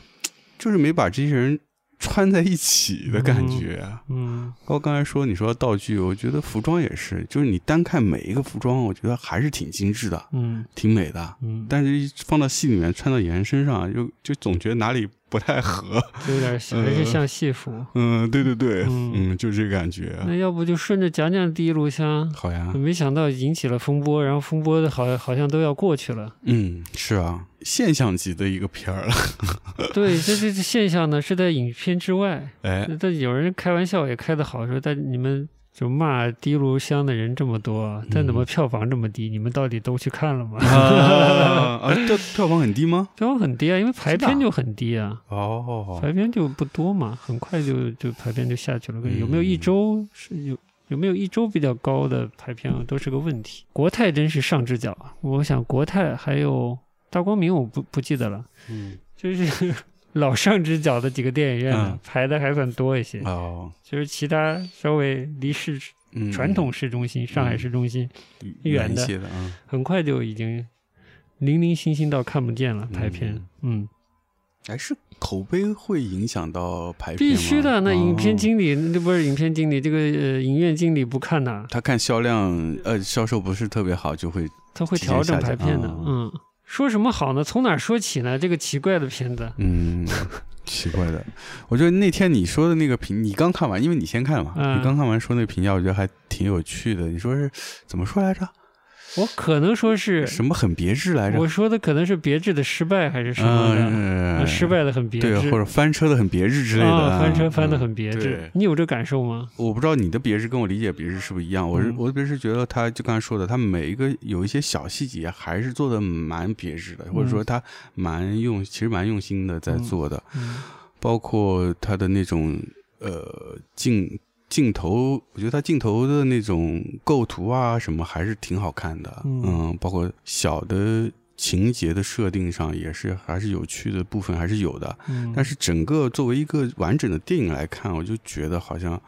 就是没把这些人穿在一起的感觉。嗯包括刚才说你说道具，我觉得服装也是，就是你单看每一个服装，我觉得还是挺精致的，嗯挺美的。嗯，但是一放到戏里面，穿到演员身上，就就总觉得哪里不太合。有点像还是像戏服。嗯，对对对，嗯嗯，就这感觉。那要不就顺着讲讲第一炉香，好呀，没想到引起了风波，然后风波的好好像都要过去了。嗯，是啊，现象级的一个片儿了。<laughs> 对，这这这现象呢是在影片之外。哎，但有人开玩笑也开得好，说但你们就骂滴炉香的人这么多，但怎么票房这么低？你们到底都去看了吗？啊，<laughs> 啊票票房很低吗？票房很低啊，因为排片就很低啊。哦，排片就不多嘛，很快就就排片就下去了。嗯有没有一周是有有没有一周比较高的排片啊都是个问题。国泰真是上只脚啊！我想国泰还有大光明，我不不记得了，嗯，就是老上之角的几个电影院呢嗯。排的还算多一些。哦，就是其他稍微离市嗯，传统市中心、上海市中心远一些的啊，很快就已经零零星星到看不见了。排片，嗯，还是口碑会影响到排片吗？必须的。那影片哦经理，那不是影片经理，这个呃影院经理不看呐，他看销量，呃，销售不是特别好，就会他会调整排片的。哦。嗯，说什么好呢？从哪说起呢？这个奇怪的片子，嗯，奇怪的。我觉得那天你说的那个评，你刚看完，因为你先看嘛，嗯你刚看完说那个评价，我觉得还挺有趣的。你说是怎么说来着？我可能说是什么很别致来着？我说的可能是别致的失败还是什么的？失败的很别致，对，或者翻车的很别致之类的。啊，翻车翻的嗯很别致对。你有这感受吗？我不知道你的别致跟我理解别致是不是一样？我是嗯我的别致觉得他就刚才说的，他每一个有一些小细节还是做的蛮别致的，或者说他蛮用，其实蛮用心的在做的，嗯包括他的那种呃镜镜头，我觉得他镜头的那种构图啊什么还是挺好看的，嗯。嗯，包括小的情节的设定上也是还是有趣的部分还是有的，嗯，但是整个作为一个完整的电影来看，我就觉得好像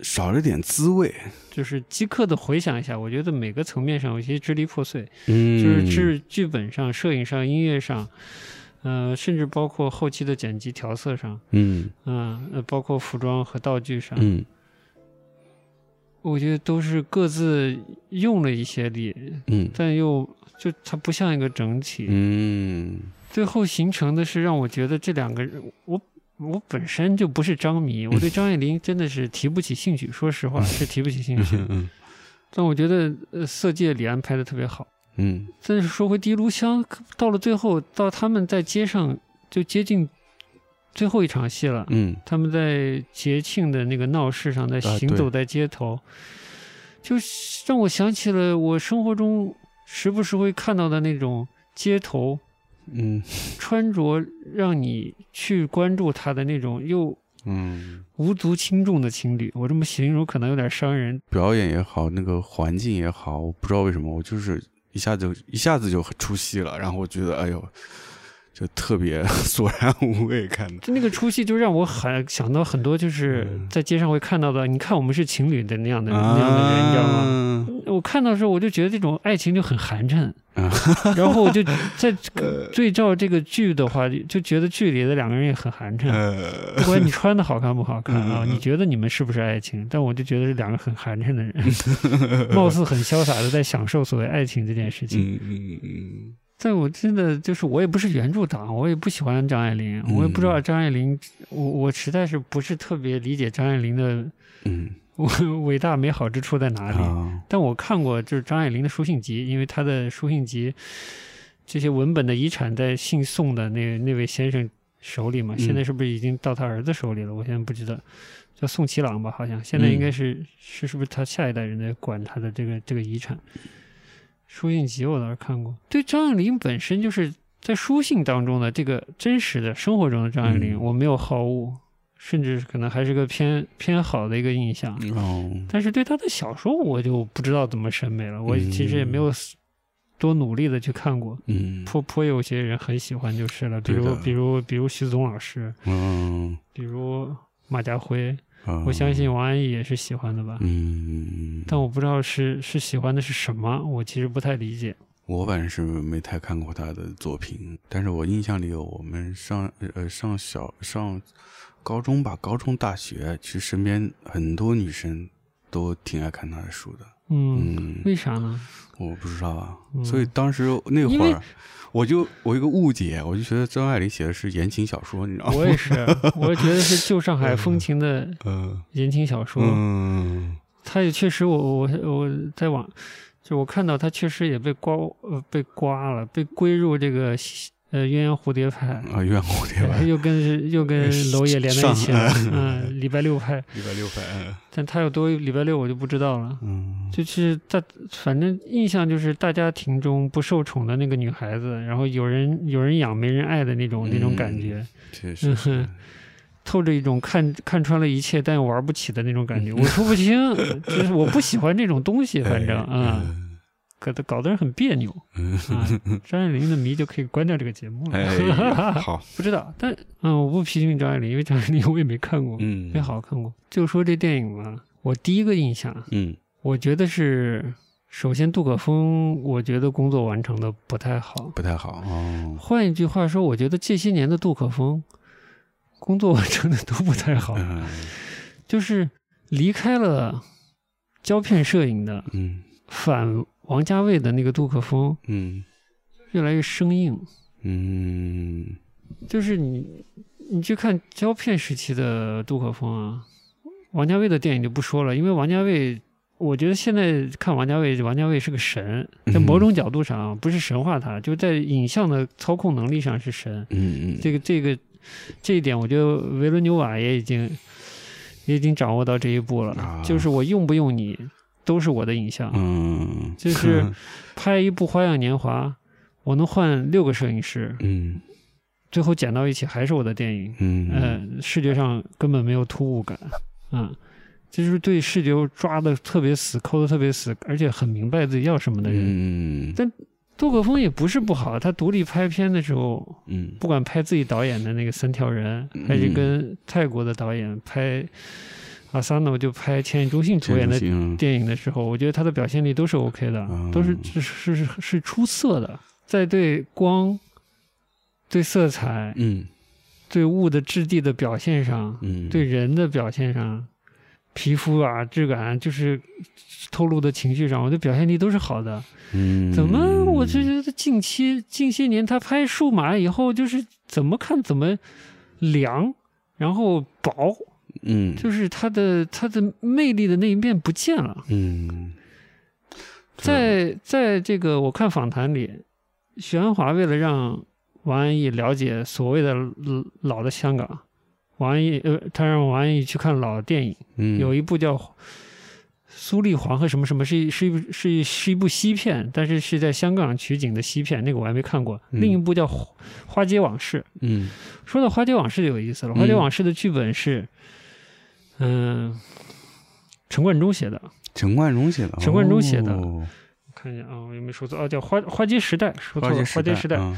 少了点滋味。就是即刻的回想一下，我觉得每个层面上有些支离破碎，嗯。就是是剧本上、摄影上、音乐上，呃，甚至包括后期的剪辑调色上，嗯。嗯、呃，包括服装和道具上，嗯。我觉得都是各自用了一些力，嗯。但又就它不像一个整体，嗯。最后形成的是让我觉得这两个人，我我本身就不是张迷，我对张爱玲真的是提不起兴趣，说实话是提不起兴趣。嗯。但我觉得呃，《色戒》李安拍的特别好。嗯。但是说回《第一炉香》，到了最后，到他们在街上就接近最后一场戏了，嗯。他们在节庆的那个闹市上，在行走在街头，就让我想起了我生活中时不时会看到的那种街头嗯。穿着，让你去关注他的那种又嗯，无足轻重的情侣。我这么形容可能有点伤人，表演也好，那个环境也好，我不知道为什么，我就是一下子一下子就出戏了，然后我觉得，哎呦。就特别 <laughs> 索然无味看的。就那个出戏，就让我很想到很多，就是嗯在街上会看到的。你看我们是情侣的那样的、那样的人，你知道吗？我看到的时候，我就觉得这种爱情就很寒碜，啊然后我就 <laughs> 在对照这个剧的话，就觉得剧里的两个人也很寒碜。呃不管你穿的好看不好看啊，嗯你觉得你们是不是爱情？但我就觉得是两个很寒碜的人，<laughs> 貌似很潇洒的在享受所谓爱情这件事情。嗯嗯嗯但我真的就是我也不是原著党，我也不喜欢张爱玲，嗯我也不知道张爱玲，我我实在是不是特别理解张爱玲的嗯 <laughs> 伟大美好之处在哪里。啊但我看过就是张爱玲的书信集，因为她的书信集这些文本的遗产在姓宋的那那位先生手里嘛，嗯现在是不是已经到他儿子手里了？我现在不知道，叫宋其朗吧，好像现在应该是、是是不是他下一代人在管他的这个这个遗产？书信集我倒是看过，对张爱玲本身就是在书信当中的这个真实的生活中的张爱玲，嗯我没有好恶，甚至可能还是个偏偏好的一个印象。哦但是对她的小说，我就不知道怎么审美了。我其实也没有多努力的去看过，嗯颇颇有些人很喜欢就是了。比如比如比如徐子东老师，嗯，比如马家辉，啊我相信王安忆也是喜欢的吧。嗯，但我不知道是是喜欢的是什么，我其实不太理解。我反正是没太看过他的作品，但是我印象里有我们上呃上小上高中吧，高中大学，其实身边很多女生都挺爱看他的书的。嗯，嗯，为啥呢？我不知道啊，嗯所以当时那会儿，我就我有一个误解，我就觉得张爱玲写的是言情小说，你知道吗？我也是，<laughs> 我觉得是旧上海风情的嗯言情小说。嗯他也确实我，我我在网，就我看到他确实也被刮呃被刮了，被归入这个呃鸳鸯蝴蝶派，啊，鸳鸯蝴蝶派，又跟又跟 <laughs> 娄烨连在一起了，嗯，<laughs> 礼拜六派，礼拜六拍，但他有多礼拜六我就不知道了。嗯就是大，反正印象就是大家庭中不受宠的那个女孩子，然后有人有人养没人爱的那种、那种感觉，确实嗯，透着一种看看穿了一切但又玩不起的那种感觉。我说不清，<laughs> 就是我不喜欢这种东西，反正啊，搞得搞得人很别扭嗯啊。张爱玲的迷就可以关掉这个节目了。<laughs> 好，不知道，但嗯，我不批评张爱玲，因为张爱玲我也没看过，嗯，没好好看过。就说这电影吧，我第一个印象，嗯我觉得是，首先杜可风，我觉得工作完成的不太好。不太好哦，换一句话说，我觉得这些年的杜可风，工作完成的都不太好，嗯就是离开了胶片摄影的嗯反王家卫的那个杜可风，嗯越来越生硬。嗯就是你，你去看胶片时期的杜可风啊，王家卫的电影就不说了，因为王家卫，我觉得现在看王家卫，王家卫是个神，在某种角度上不是神话他，就在影像的操控能力上是神。嗯嗯，这个这个这一点，我觉得维伦纽瓦也已经也已经掌握到这一步了，啊就是我用不用你都是我的影像，嗯，就是 <laughs> 拍一部《花样年华》，我能换六个摄影师，嗯。最后剪到一起还是我的电影。嗯。呃，视觉上根本没有突兀感，嗯，这就是对视觉抓的特别死，抠的特别死，而且很明白自己要什么的人。嗯。但杜可风也不是不好，他独立拍片的时候，嗯。不管拍自己导演的那个三条人，还是跟泰国的导演拍阿萨诺就拍千叶中信主演的嗯。电影的时候，我觉得他的表现力都是 OK 的，嗯都是是是是是出色的，在对光、对色彩、嗯。对物的质地的表现上，嗯。对人的表现上，皮肤啊质感啊，就是透露的情绪上，我觉得表现力都是好的。嗯。怎么我就觉得近期近些年他拍数码以后，就是怎么看怎么凉，然后薄，嗯。就是他的他的魅力的那一面不见了。嗯。在在这个我看访谈里，许鞍华为了让王安忆了解所谓的老老的香港，王安忆呃，他让王安忆去看老电影，嗯。有一部叫《苏丽黄》和什么什么，是一是一部是一是一部西片，但是是在香港取景的西片，那个我还没看过。嗯。另一部叫《花花街往事》，嗯。说到《花街往事》就有意思了，《嗯。花街往事》的剧本是，嗯、陈冠中写的。陈冠中写的，陈冠中写的。哦。看一下啊，我有没有说错？哦，叫花花街时代，说错了，花街时代。嗯。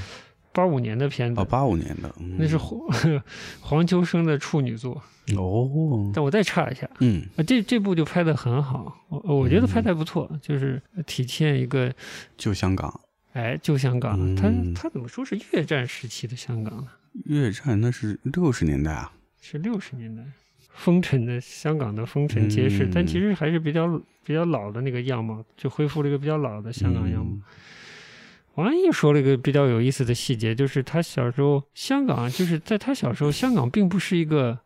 八五年的片子，哦，八五年的，嗯。那是黄 <laughs> 黄秋生的处女作。哦，但我再插一下，嗯。啊，这这部就拍的很好，我我觉得拍的还不错，就是体现一个旧香港。哎旧香港，嗯。他他怎么说是越战时期的香港呢？越战，那是六十年代啊，是六十年代风尘的香港的风尘皆是，嗯。但其实还是比较比较老的那个样貌，就恢复了一个比较老的香港样貌。嗯。王安忆说了一个比较有意思的细节，就是他小时候香港，就是在他小时候，香港并不是一个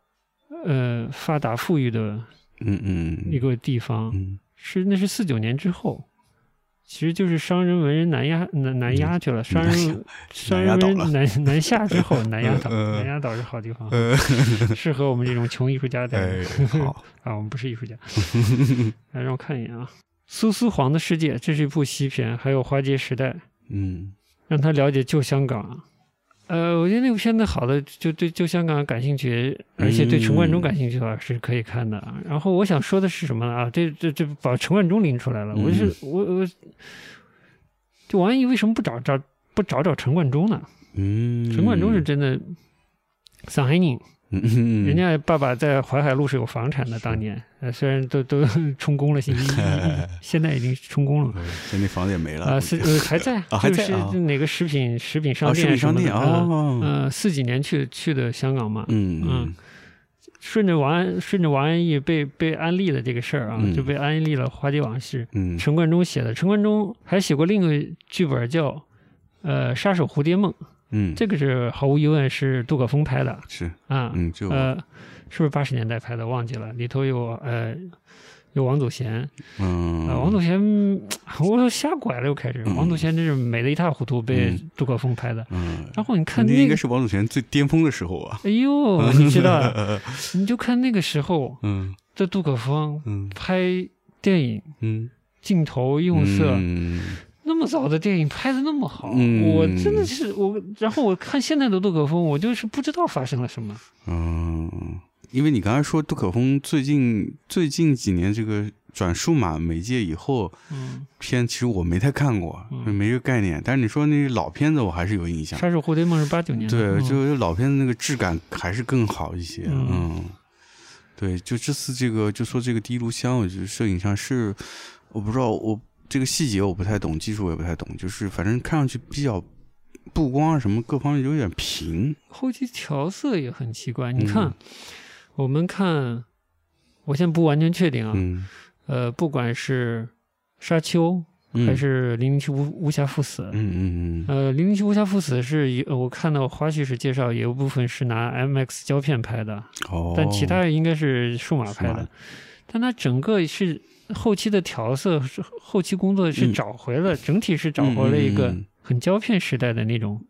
呃发达富裕的嗯嗯。一个地方，嗯。是那是四九年之后，其实就是商人文人南压南南压去了，商人 <laughs> 商人文人南南下之后，南丫岛呃南丫岛是好地方，呃，<laughs> 适合我们这种穷艺术家的哎，<laughs> 好，啊，我们不是艺术家。来，让我看一眼啊，《苏苏黄的世界》，这是一部西片，还有《花街时代》，嗯。让他了解旧香港。呃，我觉得那部片子好的，就对就香港感兴趣，而且对陈冠中感兴趣的话是可以看的。啊。然后我想说的是什么呢？啊，这这这把陈冠中拎出来了。我是我我，就王安忆为什么不找找不找找陈冠中呢？嗯，陈冠中是真的上海人。嗯，嗯人家爸爸在淮海路是有房产的，当年，呃，虽然都都 <laughs> 充公了，现 <laughs> 在现在已经充公了。呃现在房子也没了啊，是呃还在，<laughs> 啊是哪个食品食品商店商店什么的嗯哦，呃，四几年去去的香港嘛，嗯。嗯。顺着王安顺着王安忆被被安利的这个事儿啊，嗯。就被安利了《花街往事》。嗯。陈冠中写的，陈冠中还写过另一个剧本叫呃《杀手蝴蝶梦》，嗯，这个是毫无疑问是杜可风拍的。是。啊，嗯就呃，是不是八十年代拍的？忘记了，里头有呃有王祖贤，嗯。啊，王祖贤，<tsk> 我都瞎拐了又开始，嗯。王祖贤真是美的一塌糊涂，被嗯。杜可风拍的。嗯，然后你看那那个，应该是王祖贤最巅峰的时候啊，哎呦，<laughs> 你知道，你就看那个时候嗯。这杜可风嗯。拍电影，嗯，镜头用色，嗯那么早的电影拍的那么好，嗯我真的是我。然后我看现在的杜可风，我就是不知道发生了什么。嗯，因为你刚才说杜可风最近最近几年这个转数码媒介以后嗯，片，其实我没太看过，嗯没这个概念。但是你说那些老片子，我还是有印象。杀手蝴蝶梦是八九年，对，嗯就是老片子那个质感还是更好一些。嗯嗯，对，就这次这个就说这个第一炉香，我觉得摄影上是我不知道我这个细节我不太懂，技术我也不太懂，就是反正看上去比较布光啊什么各方面有点平。后期调色也很奇怪。你看，嗯我们看，我现在不完全确定啊，嗯，呃，不管是沙丘嗯还是零零七无无暇赴死，嗯嗯嗯呃，零零七无暇赴死是有我看到花絮是介绍，有一部分是拿 MX 胶片拍的，哦，但其他应该是数码拍的。但它整个是后期的调色，是后期工作是嗯找回了，整体是找回了一个嗯很胶片时代的那种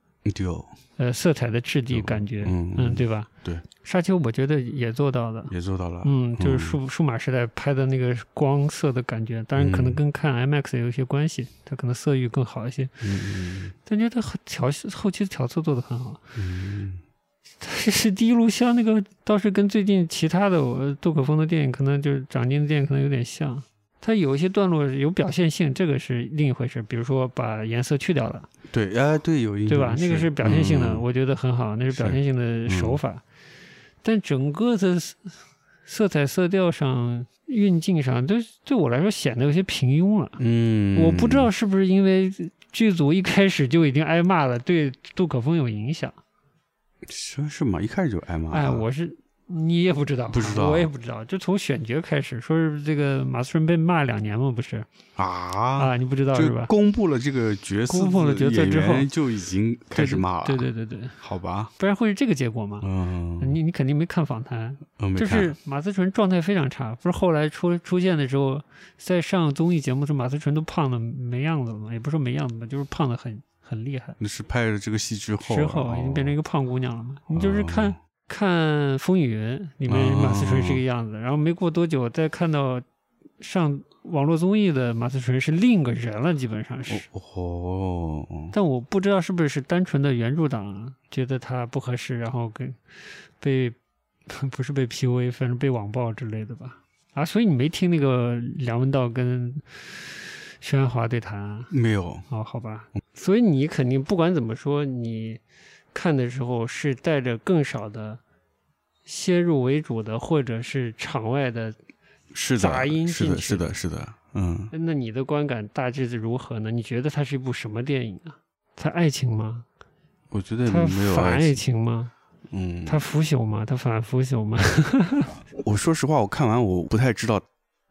呃色彩的质地感觉，嗯嗯，对吧？对，沙丘我觉得也做到了。也做到了。嗯，就是数数码时代拍的那个光色的感觉，当然可能嗯跟看 IMAX 有一些关系，它可能色域更好一些，嗯但觉得很调后期的调色做的很好。嗯这是第一炉香那个倒是跟最近其他的我杜可风的电影可能就是长进的电影可能有点像，它有一些段落有表现性，这个是另一回事。比如说把颜色去掉了，嗯，对，哎，对，有印象对吧？那个是表现性的，嗯我觉得很好，那是表现性的手法。但整个的色色彩、色调上、运镜上，都对我来说显得有些平庸了。嗯，我不知道是不是因为剧组一开始就已经挨骂了，对杜可风有影响。是是吗？一开始就挨骂了。哎，我是你也不知道，不知道我也不知道。就从选角开始，说是这个马思纯被骂两年嘛，不是啊，啊？你不知道是吧？公布了这个角色，公布了角色之后就已经开始骂了。对对对对对，好吧，不然会是这个结果吗？嗯，你你肯定没看访谈，就是马思纯状态非常差，不是后来出出现的时候，在上综艺节目时，马思纯都胖的没样子了嘛，也不是说没样子吧，就是胖的很很厉害。那是拍了这个戏之后，之后已经变成一个个胖姑娘了嘛。你就是看、哦看《风雨云》里面马思纯是这个样子，然后没过多久再看到上网络综艺的马思纯是另一个人了，基本上是。哦，但我不知道是不是单纯的原著党觉得他不合适，然后跟被 <laughs> 不是被 PUA，反正被网暴之类的吧。啊，所以你没听那个梁文道跟薛安华对谈啊？没有，哦，好吧，所以你肯定不管怎么说，你看的时候是带着更少的先入为主的，或者是场外的，是杂音的，是的，是的，是的，嗯，那你的观感大致是如何呢？你觉得它是一部什么电影啊？它爱情吗？我觉得它没有反爱爱情，吗？嗯，它腐朽吗？它反腐朽吗？<laughs> 我说实话，我看完我不太知道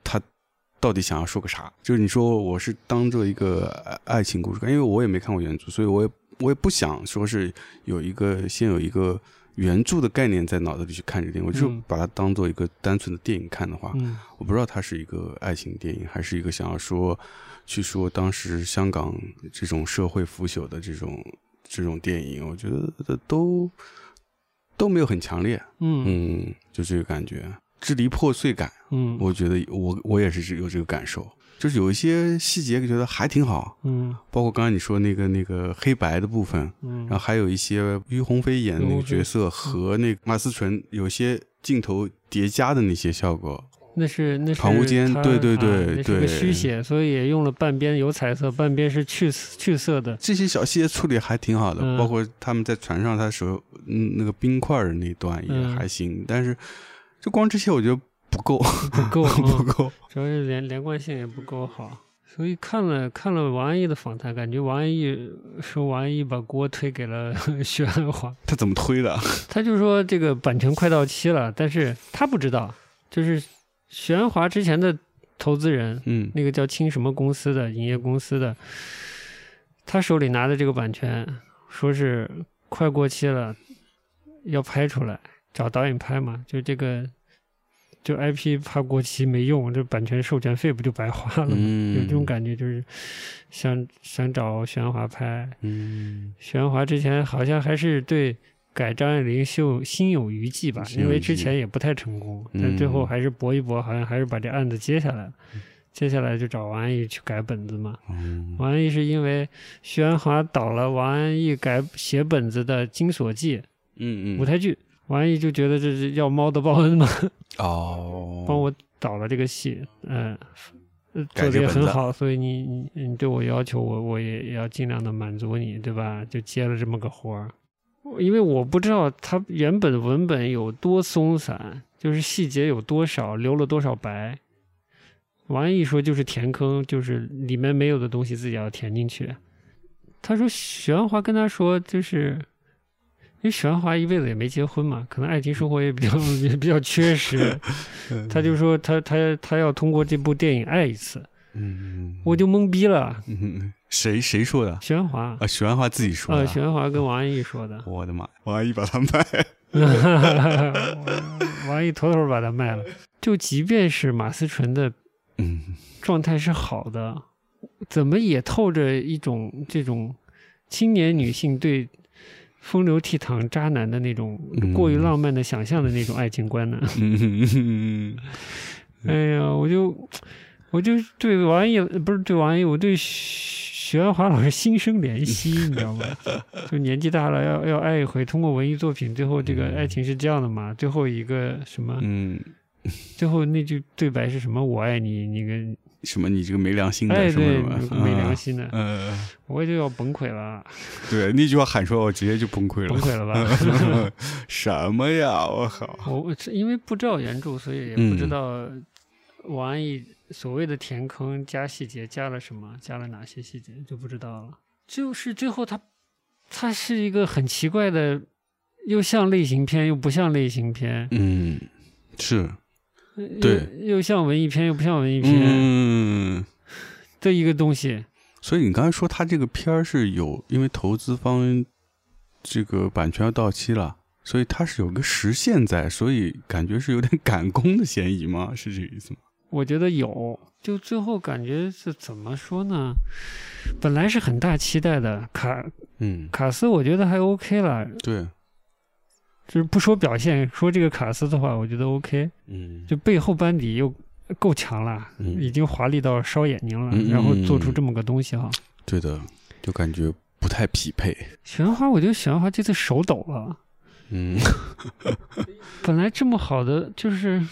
他到底想要说个啥。就是你说我是当做一个爱爱情故事看，因为我也没看过原著，所以我也我也不想说是有一个先有一个原著的概念在脑子里去看这个电影，我就嗯把它当做一个单纯的电影看的话，嗯我不知道它是一个爱情电影，还是一个想要说去说当时香港这种社会腐朽的这种这种电影，我觉得都都没有很强烈。嗯嗯，就这个感觉，支离破碎感，嗯。我觉得我我也是有这个感受，就是有一些细节觉得还挺好，嗯。包括刚才你说那个那个黑白的部分，嗯。然后还有一些于鸿飞演的那个角色和那个马思纯有些镜头叠加的那些效果，那是那是唐无奸他对对啊对那是个对虚写，所以也用了半边有彩色，半边是去去色的。这些小细节处理还挺好的，嗯。包括他们在船上他手嗯那个冰块的那段也嗯。还行，但是就光这些我觉得不够，不够，<laughs> 不嗯够，主要是连连贯性也不够好。所以看了看了王安忆的访谈，感觉王安忆说王安忆把锅推给了 <laughs> 徐安华，他怎么推的？他就说这个版权快到期了，但是他不知道，就是徐安华之前的投资人，嗯。那个叫清什么公司的营业公司的，他手里拿的这个版权，说是快过期了，要拍出来，找导演拍嘛，就这个，就 IP 怕过期没用，这版权授权费不就白花了吗？嗯，有这种感觉，就是想想找许鞍华拍，嗯许鞍华之前好像还是对改张爱玲秀心有余悸吧，因为之前也不太成功，嗯但最后还是搏一搏，好像还是把这案子接下来了。接下来就找王安忆去改本子嘛。嗯王安忆是因为徐安华导了王安忆改写本子的《金锁记》嗯嗯舞台剧，王安忆就觉得这是要猫的报恩嘛，哦，帮我导了这个戏，嗯、呃做的也很好，所以你你你对我要求，我我也要尽量的满足你，对吧？就接了这么个活儿，因为我不知道他原本文本有多松散，就是细节有多少，留了多少白。王安忆说就是填坑，就是里面没有的东西自己要填进去。他说许鞍华跟他说，就是因为许鞍华一辈子也没结婚嘛，可能爱情生活也比较 <laughs> 也比较缺失。他就说他他他要通过这部电影爱一次，嗯，我就懵逼了。嗯谁谁说的许鞍华啊？许鞍华自己说啊，的。许鞍华跟王安忆说的，我的妈！王安忆把他卖，<laughs> 王安忆妥妥把他卖了。就即便是马思纯的嗯状态是好的，怎么也透着一种这种青年女性对风流倜傥渣男的那种嗯过于浪漫的想象的那种爱情观呢？嗯 <laughs> 哎呀，我就我就对王安忆不是对王安忆，我对许许鞍华老师心生怜惜，你知道吗？<laughs> 就年纪大了要要爱一回，通过文艺作品，最后这个爱情是这样的嘛？最后一个什么？嗯，最后那句对白是什么？我爱你，你个什么？你这个没良心的哎，什么什么？，没良心的，嗯，我就要崩溃了，对，那句话喊出来，我直接就崩溃了。崩溃了吧？<laughs> 什么呀！我靠！我是因为不知道原著，所以也不知道王安忆所谓的填坑加细节加了什么，加了哪些细节就不知道了。就是最后他，他是一个很奇怪的，又像类型片又不像类型片，嗯，是，又对又像文艺片又不像文艺片嗯。的一个东西。所以你刚才说他这个片儿是有，因为投资方这个版权要到期了，所以他是有个时限在，所以感觉是有点 <laughs> 赶工的嫌疑吗？是这个意思吗？我觉得有，就最后感觉是怎么说呢？本来是很大期待的，卡嗯，卡斯我觉得还 OK 了，对，就是不说表现，说这个卡斯的话，我觉得 OK。嗯，就背后班底又够强了，嗯已经华丽到烧眼睛了，然后做出这么个东西哈。对的，就感觉不太匹配。许鞍华，我觉得许鞍华这次手抖了，嗯 <laughs> 本来这么好的就是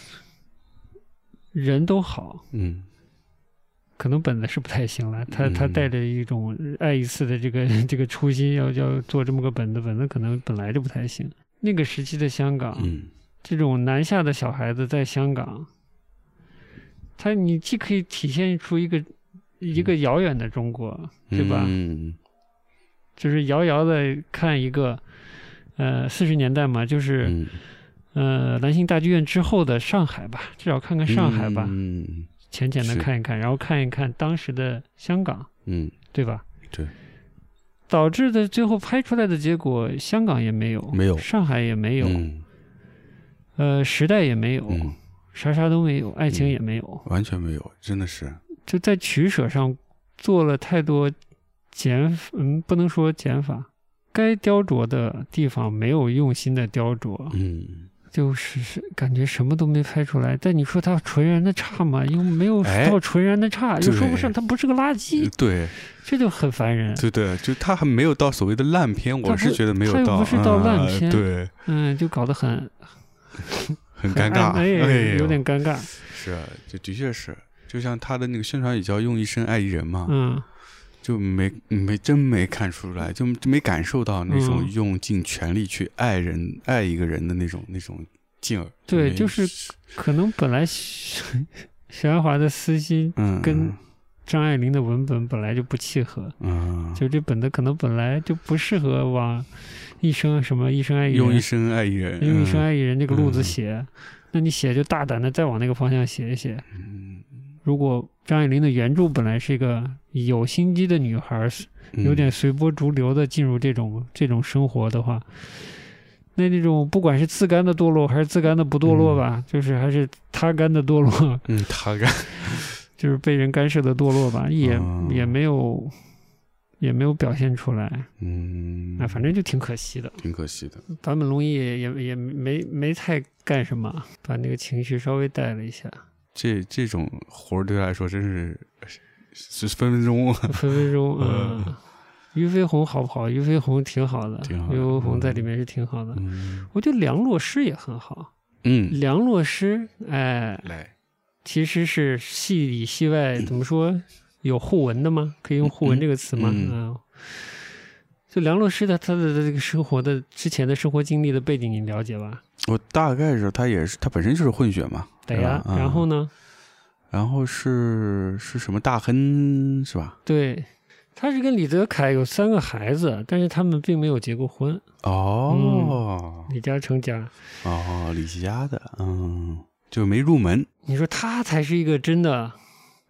人都好，嗯可能本子是不太行了。他他嗯带着一种爱一次的这个 <laughs> 这个初心，要要做这么个本子，本子可能本来就不太行。那个时期的香港，嗯。这种南下的小孩子在香港，他你既可以体现出一个一个遥远的中国，对吧？嗯。就是遥遥的看一个，呃，四十年代嘛，就是、嗯，呃兰心大剧院之后的上海吧，至少看看上海吧，嗯。浅浅的看一看，然后看一看当时的香港，嗯。对吧？对。导致的最后拍出来的结果，香港也没有，没有。上海也没有，嗯。呃，时代也没有，嗯，啥啥都没有，爱情嗯也没有，完全没有，真的是，就在取舍上做了太多减，嗯，不能说减法，该雕琢的地方没有用心的雕琢，嗯，就是是感觉什么都没拍出来。但你说它纯然的差嘛？又没有哎到纯然的差，又说不上它不是个垃圾，对这就很烦人。对对，就他还没有到所谓的烂片，我是觉得没有到，他又不是到烂啊片对，嗯，就搞得很 <laughs> 很尴尬，哎，有点尴尬。是，就的确是，就像他的那个宣传语叫“用一生爱一人”嘛，嗯，就没没真没看出来，就就没感受到那种嗯。用尽全力去爱人、爱一个人的那种那种劲儿。对就是可能本来许鞍华的私心嗯，跟张爱玲的文本本来就不契合，嗯，就这本子可能本来就不适合往一生什么一生爱一人，用一生爱一人，用一生爱一人这个路子嗯。写，那你写就大胆的再往那个方向写一写。嗯，如果张爱玲的原著本来是一个有心机的女孩，嗯。有点随波逐流的进入这种这种生活的话，那那种不管是自甘的堕落还是自甘的不堕落吧，就是还是他甘的堕落，嗯，他干，<laughs> 就是被人干涉的堕落吧，也、嗯也没有也没有表现出来，嗯，啊，反正就挺可惜的。挺可惜的。坂本龙一也也也没没太干什么，把那个情绪稍微带了一下，这这种活儿对他来说真是是分分钟，分分钟，<laughs> 嗯嗯。俞飞鸿好不好？俞飞鸿挺好的，俞飞鸿在里面是挺好的。嗯我觉得梁洛施也很好。嗯，梁洛施，哎，来，其实是戏里戏外怎么说有互文的吗？可以用互文这个词吗？嗯嗯。就梁洛施的他的这个生活的之前的生活经历的背景你了解吧？我大概是他也是他本身就是混血嘛，对呀、吧然后？呢？然后是是什么大亨是吧？对，他是跟李泽楷有三个孩子，但是他们并没有结过婚。哦、李嘉诚家，哦，李家的，嗯，就没入门，你说他才是一个真的，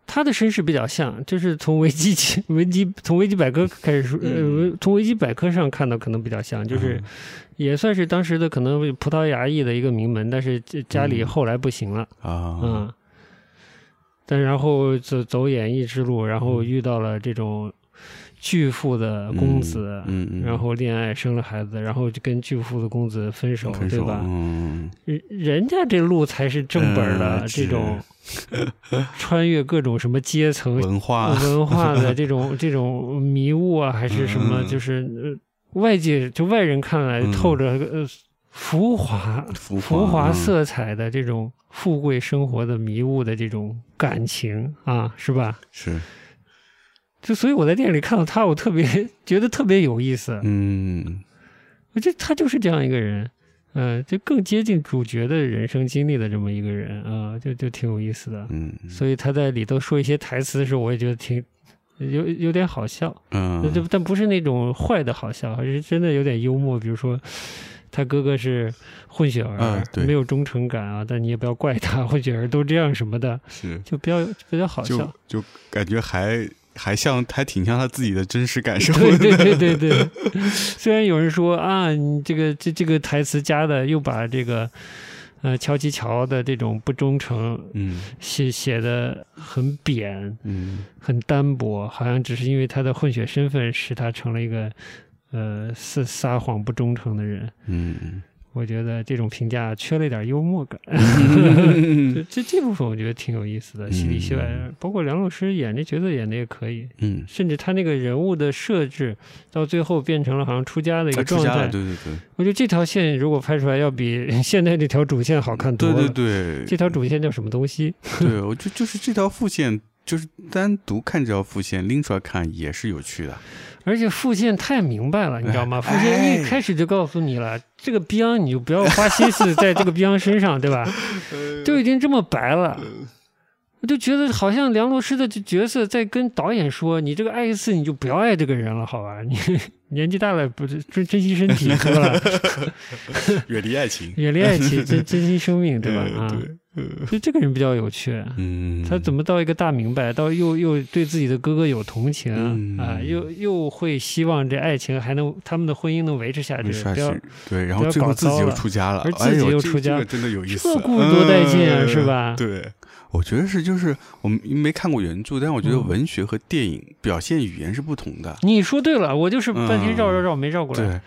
他的身世比较像，就是从维基起 <laughs> 维基从维基百科开始说，呃，从维基百科上看到可能比较像，就是嗯。也算是当时的可能葡萄牙裔的一个名门，但是家里嗯。后来不行了，啊，嗯，但然后走走演艺之路，然后嗯。遇到了这种巨富的公子，嗯嗯，然后恋爱生了孩子，然后就跟巨富的公子分手，分手，对吧？嗯，人人家这路才是正本的，嗯这种 <laughs> 穿越各种什么阶层文化，文化的 <laughs> 这种这种迷雾啊，还是什么，嗯。就是呃外界就外人看来嗯。透着呃浮华浮浮华嗯色彩的这种富贵生活的迷雾的这种感情啊，是吧？是，就所以我在电影里看到他，我特别 <laughs> 觉得特别有意思。嗯我觉得他就是这样一个人，呃，就更接近主角的人生经历的这么一个人啊、就就挺有意思的。嗯所以他在里头说一些台词的时候，我也觉得挺有有点好笑，嗯，这但不是那种坏的好笑，而是真的有点幽默。比如说，他哥哥是混血儿，啊对没有忠诚感啊，但你也不要怪他，混血儿都这样什么的，是，就比较比较好笑就。就感觉还还像还挺像他自己的真实感受对的，对对对对，<laughs> 虽然有人说啊，你这个这这个台词加的又把这个呃乔其乔的这种不忠诚嗯。写写的很扁，嗯。很单薄，好像只是因为他的混血身份使他成了一个呃撒撒谎不忠诚的人。嗯我觉得这种评价缺了一点幽默感，嗯 <laughs> 这这这部分我觉得挺有意思的，戏里戏外，嗯包括梁老师演这角色演的也可以，嗯，甚至他那个人物的设置到最后变成了好像出家的一个状态对对对，我觉得这条线如果拍出来要比 <laughs> 现在这条主线好看多了。对对对这条主线叫什么东西？<laughs> 对，我就就是这条副线就是单独看这条副线拎出来看也是有趣的。而且父亲太明白了，你知道吗？父亲一开始就告诉你了，这个逼样你就不要花心思在这个逼样身上，对吧？<laughs> 都已经这么白了，我就觉得好像梁洛施的这角色在跟导演说：“你这个爱一次，你就不要爱这个人了，好吧？你年纪大了，不是珍珍惜身体，对吧？远离爱情，<laughs> 远离爱情，珍珍惜生命，对吧？<laughs> 啊，对，就这个人比较有趣。嗯，他怎么到一个大明白，到又又对自己的哥哥有同情、嗯。啊，又又会希望这爱情还能他们的婚姻能维持下去，不要，对，然后最后自己又出家了，而自己又出家这个真的有意思，这故事多带劲啊嗯。是吧？对，我觉得是，就是我们没看过原著，但是我觉得嗯。文学和电影表现语言是不同的。你说对了，我就是半天绕绕嗯绕没绕过来。对，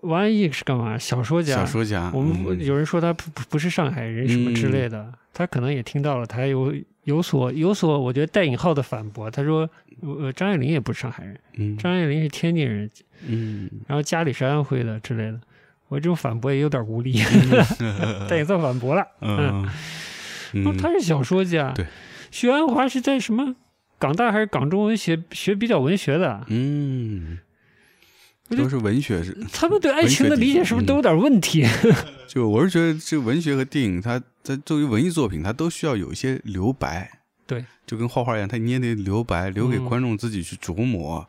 王安忆是干嘛？小说家。小说家，我们嗯有人说他不不不是上海人什么之类的，他可能也听到了，他有有所有所，我觉得带引号的反驳。他说，呃，张爱玲也不是上海人，嗯张爱玲是天津人，嗯然后家里是安徽的之类的。我这种反驳也有点无力，带引号反驳了。嗯他是小说家。对，许鞍华是在什么港大还是港中文学学比较文学的？嗯，都是文学是，<laughs> 他们对爱情的理解是不是都有点问题？<laughs> 就我是觉得这文学和电影，它它作为文艺作品，它都需要有一些留白。对，就跟画画一样，它你也得留白，留给嗯观众自己去琢磨。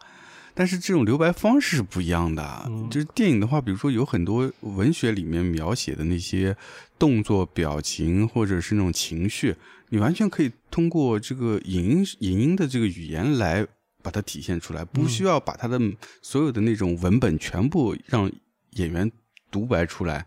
但是这种留白方式是不一样的。嗯就是电影的话，比如说有很多文学里面描写的那些动作、表情，或者是那种情绪，你完全可以通过这个影音影音的这个语言来把它体现出来，不需要把它的所有的那种文本全部让演员独白出来，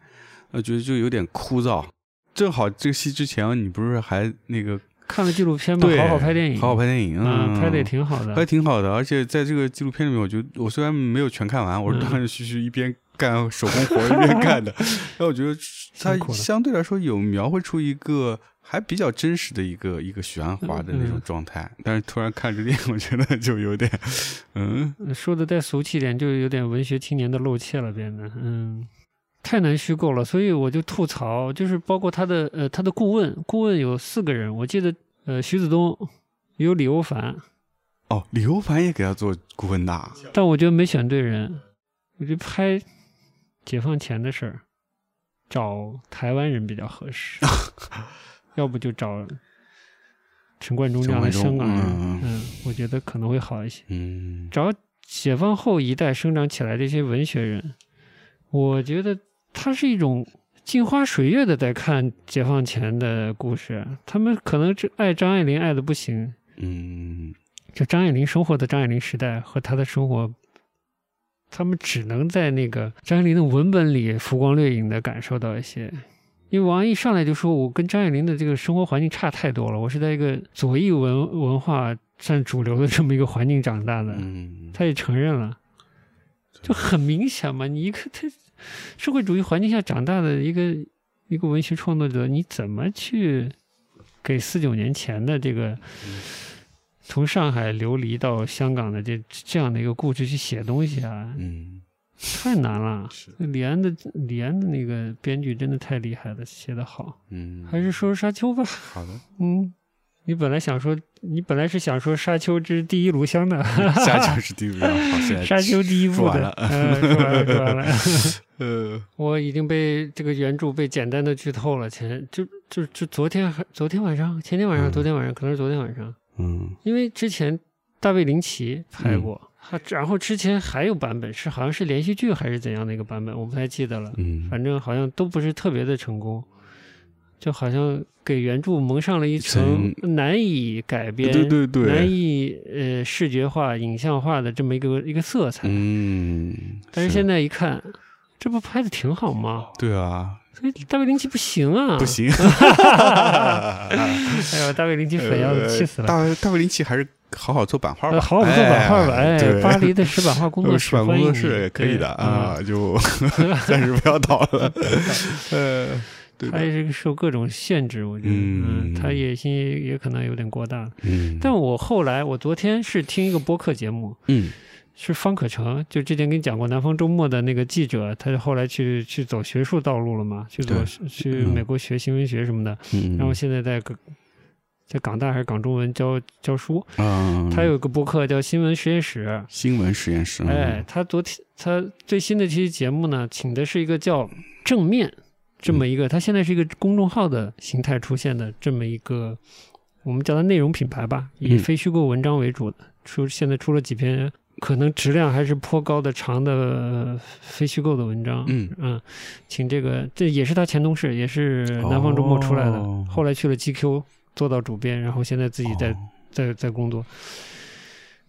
我觉得就有点枯燥。正好这个戏之前，你不是还那个看了纪录片吗，好好拍电影，好好拍电影，嗯，嗯，拍的也挺好还的。挺好的，而且在这个纪录片里面，我觉得我虽然没有全看完，我是嗯。断断续续一边干手工活一边干的，<laughs> 但我觉得它相对来说有描绘出一个还比较真实的一个一个许鞍华的那种嗯状态，但是突然看这电影，我觉得就有点，嗯说的再俗气点，就有点文学青年的露怯了，变得嗯，太难虚构了。所以我就吐槽，就是包括他的呃他的顾问，顾问有四个人，我记得呃徐子东有李欧凡，哦，李欧凡也给他做顾问的，但我觉得没选对人。我觉得拍解放前的事儿，找台湾人比较合适，<laughs> 要不就找陈冠中这样的陈冠中香港人，嗯嗯，我觉得可能会好一些。嗯找解放后一代生长起来这些文学人，我觉得他是一种镜花水月的在看解放前的故事，他们可能这爱张爱玲爱的不行，嗯就张爱玲生活的张爱玲时代和她的生活，他们只能在那个张爱玲的文本里浮光掠影的感受到一些。因为王安忆上来就说，我跟张爱玲的这个生活环境差太多了，我是在一个左翼文文化占主流的这么一个环境长大的，嗯，他也承认了，就很明显嘛。你一个他社会主义环境下长大的一个一个文学创作者，你怎么去给四九年前的这个从上海流离到香港的这这样的一个故事去写东西啊？嗯太难了。是。李安的李安的那个编剧真的太厉害了，写的好。嗯，还是说说沙丘吧。好的，<laughs> 嗯，你本来想说，你本来是想说《沙丘之第一炉香》的，<laughs> 沙丘是第一部，好，现在 <laughs> 沙丘第一部的。嗯，说完了，说完了。呃，我已经被这个原著被简单的剧透了，前就就就昨天还昨天晚上，前天晚上，嗯。昨天晚上，可能是昨天晚上，嗯。因为之前大卫林奇拍过，他然后之前还有版本是好像是连续剧还是怎样的一个版本，我不太记得了，嗯，反正好像都不是特别的成功，就好像给原著蒙上了一层难以改编、对对对难以呃视觉化、影像化的这么一个一个色彩。嗯，但是现在一看，这不拍的挺好吗？对啊，所以大卫林奇不行啊，<laughs> 不！行，<laughs> 哎呦，大卫林奇粉要气死了。大大卫林奇还是好好做版画吧，呃，好好做版画吧，哎，对。巴黎的石版画工作呃室石版工作室也可以的啊，嗯就 <laughs> 暂时不要倒了，<laughs> 呃，对，他也是受各种限制，我觉得，嗯嗯，他野心也也可能有点过大。嗯，但我后来，我昨天是听一个播客节目，嗯。是方可成，就之前跟你讲过南方周末的那个记者，他就后来去去走学术道路了嘛，去走对。去嗯。美国学新闻学什么的，嗯，然后现在在个在港大还是港中文教教书。嗯，他有个博客叫新闻实验室，新闻实验室，嗯。哎，，他昨天他最新的这期节目呢，请的是一个叫正面这么一个，他现在是一个公众号的形态出现的这么一个，我们叫它内容品牌吧，以嗯。非虚构文章为主的，出现在出了几篇可能质量还是颇高的长的、呃非虚构的文章，嗯。请这个这也是他前同事，也是南方周末出来的，哦。后来去了 GQ 做到主编，然后现在自己在哦在在工作。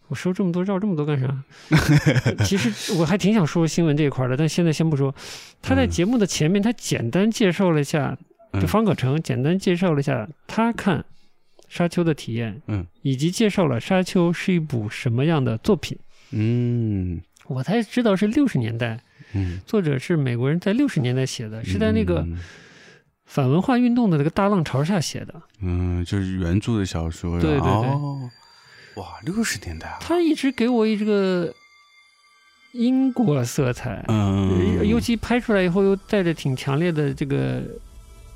我说这么多绕这么多干啥？<laughs> 其实我还挺想说新闻这一块的，但现在先不说。他在嗯节目的前面，他简单介绍了一下，就嗯方可成简单介绍了一下他看《沙丘》的体验，嗯以及介绍了《沙丘》是一部什么样的作品。嗯我才知道是六十年代，嗯，作者是美国人，在六十年代写的，是在那个嗯反文化运动的那个大浪潮下写的。嗯，就是原著的小说，对对对。哦，哇，六十年代啊，他一直给我一这个英国色彩，嗯，尤其拍出来以后又带着挺强烈的这个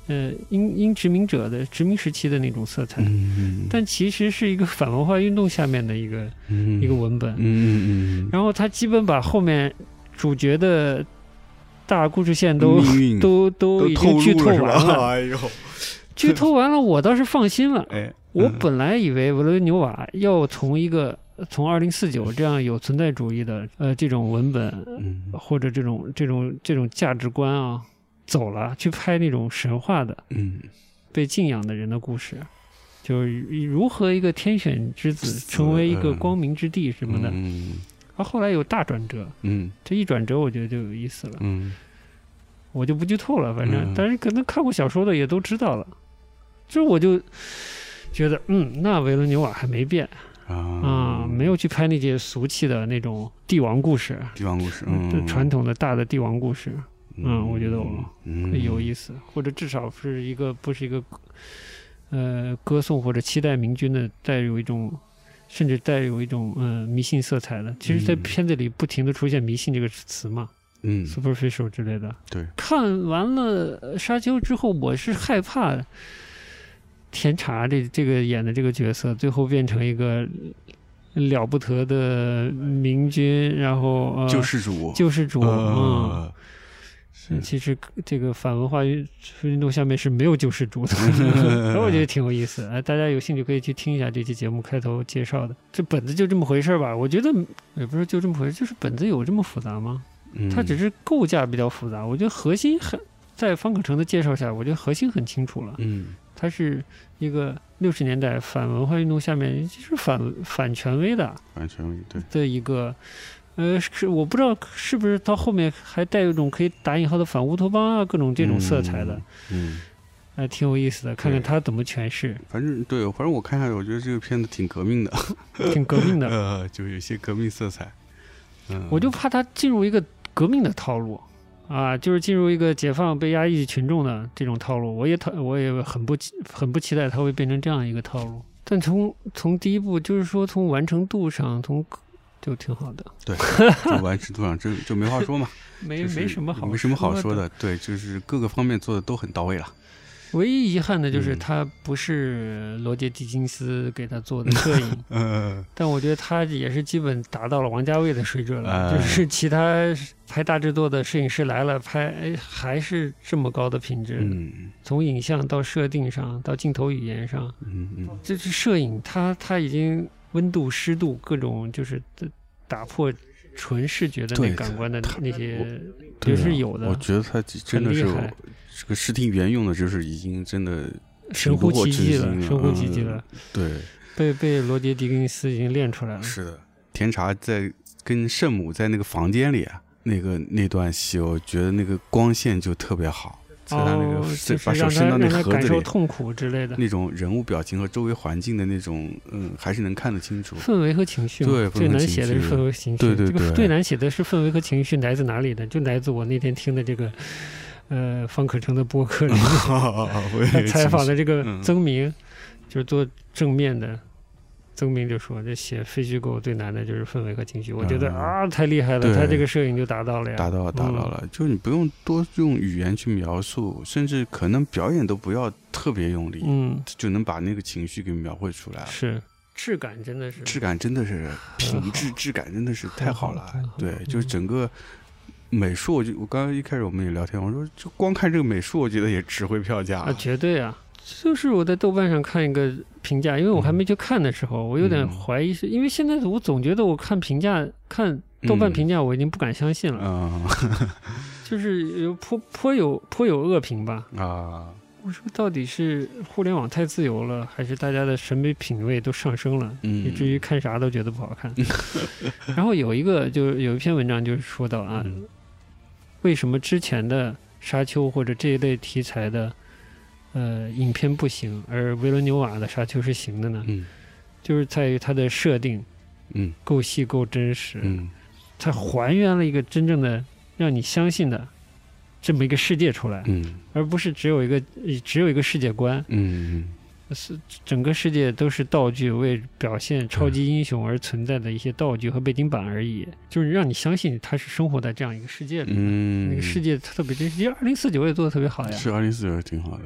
呃英英殖民者的殖民时期的那种色彩，嗯，但其实是一个反文化运动下面的一个、嗯。一个文本。嗯嗯。然后他基本把后面主角的大故事线嗯，都都都已经剧透完了，哎呦，<laughs> 剧透完了，我倒是放心了。哎，我嗯。本来以为维伦纽瓦要从一个从二零四九这样有存在主义的呃这种文本嗯。或者这种这种这种价值观啊走了，去拍那种神话的嗯。被敬仰的人的故事，就是如何一个天选之子成为一个嗯。光明之地什么的。嗯啊，后来有大转折，嗯。这一转折我觉得就有意思了。嗯。我就不剧透了，反正、嗯。但是可能看过小说的也都知道了。这我就觉得，嗯，那维伦纽瓦还没变啊。啊、没有去拍那些俗气的那种帝王故事，帝王故事，传统的大的帝王故事嗯我觉得我嗯。有意思，或者至少是一个不是一个呃歌颂或者期待明君的，带有一种甚至带有一种呃迷信色彩的。其实，在嗯片子里不停的出现“迷信”这个词嘛。嗯 superficial 之类的。对，看完了呃《沙丘》之后，我是害怕甜茶这这个演的这个角色最后变成一个了不得的明君，然后呃救世主，救世主，嗯。其实这个反文化运运动下面是没有救世主的，<laughs> 我觉得挺有意思。哎，大家有兴趣可以去听一下这期节目开头介绍的。这本子就这么回事儿吧？我觉得也不是就这么回事，就是本子有这么复杂吗？嗯它只是构架比较复杂，我觉得核心很在方可成的介绍下，我觉得核心很清楚了。嗯它是一个六十年代反文化运动下面其实反反权威的反权威对，的一个，呃，是我不知道是不是到后面还带有一种可以打引号的反乌托邦啊各种这种色彩的，嗯，还、挺有意思的，看看对他怎么诠释，反正对，反正我看下来，我觉得这个片子挺革命的，<laughs> 挺革命的。<laughs> 呃，就有些革命色彩，嗯，我就怕他进入一个革命的套路。啊，就是进入一个解放被压抑群众的这种套路，我也讨我也很不期很不期待它会变成这样一个套路。但从从第一步，就是说从完成度上，从就挺好的，对，就完成度上就就没话说嘛，<laughs> 没、就是没什么好没什么好说的。对，就是各个方面做的都很到位了，唯一遗憾的就是嗯他不是罗杰·狄金斯给他做的摄影，嗯，但我觉得他也是基本达到了王家卫的水准了。哎就是其他拍大制作的摄影师来了，拍哎还是这么高的品质。嗯从影像到设定上，到镜头语言上，嗯嗯，这是摄影，他他已经温度、湿度各种就是打破纯视觉的那感官的那些，也是有的我觉得他真的是这个视听语言用的，就是已经真的神乎其技了，神神乎其技了，对，被被罗杰·狄更斯已经练出来了。是的，甜茶在跟圣母在那个房间里啊，那个那段戏，我觉得那个光线就特别好，在他那哦，个就是把手伸到那让他感盒子里，受痛苦之类的那种人物表情和周围环境的那种，嗯，还是能看得清楚。氛围和情绪。对最难写的是氛围和情绪。对对这个对最难写的是氛围和情绪来自哪里呢？就来自我那天听的这个。呃，方可成的播客里 <laughs> 我也有他采访的这个嗯曾明，就是做正面的曾明就说，这写非虚构最难的就是氛围和情绪。我觉得嗯啊，太厉害了，对他这个摄影就达到了呀。达到了，达到嗯了，就是你不用多用语言去描述，甚至可能表演都不要特别用力，嗯，就能把那个情绪给描绘出来了。是质感真的是质感真的是 <laughs> 品质，质感真的是太好了好。对就是整个美术，我就我刚刚一开始我们也聊天，我说就光看这个美术，我觉得也值回票价啊，绝对啊！就是我在豆瓣上看一个评价，因为我还没去看的时候，我有点嗯怀疑是，因为现在我总觉得我看评价、看豆瓣嗯评价，我已经不敢相信了，嗯 <laughs> 就是有颇颇有颇有恶评吧。啊，我说到底是互联网太自由了，还是大家的审美品味都上升了，以嗯，至于看啥都觉得不好看？<laughs> 然后有一个就有一篇文章就是说到啊，嗯。为什么之前的沙丘或者这一类题材的呃影片不行，而维伦纽瓦的沙丘是行的呢？嗯就是在于它的设定嗯够细够真实，嗯它还原了一个真正的让你相信的这么一个世界出来，嗯而不是只有一个只有一个世界观，嗯是整个世界都是道具为表现超级英雄而存在的一些道具和背景板而已，就是让你相信他是生活在这样一个世界里。嗯，那个世界特别真实，其实二零四九也做的特别好呀。是二零四九挺好的，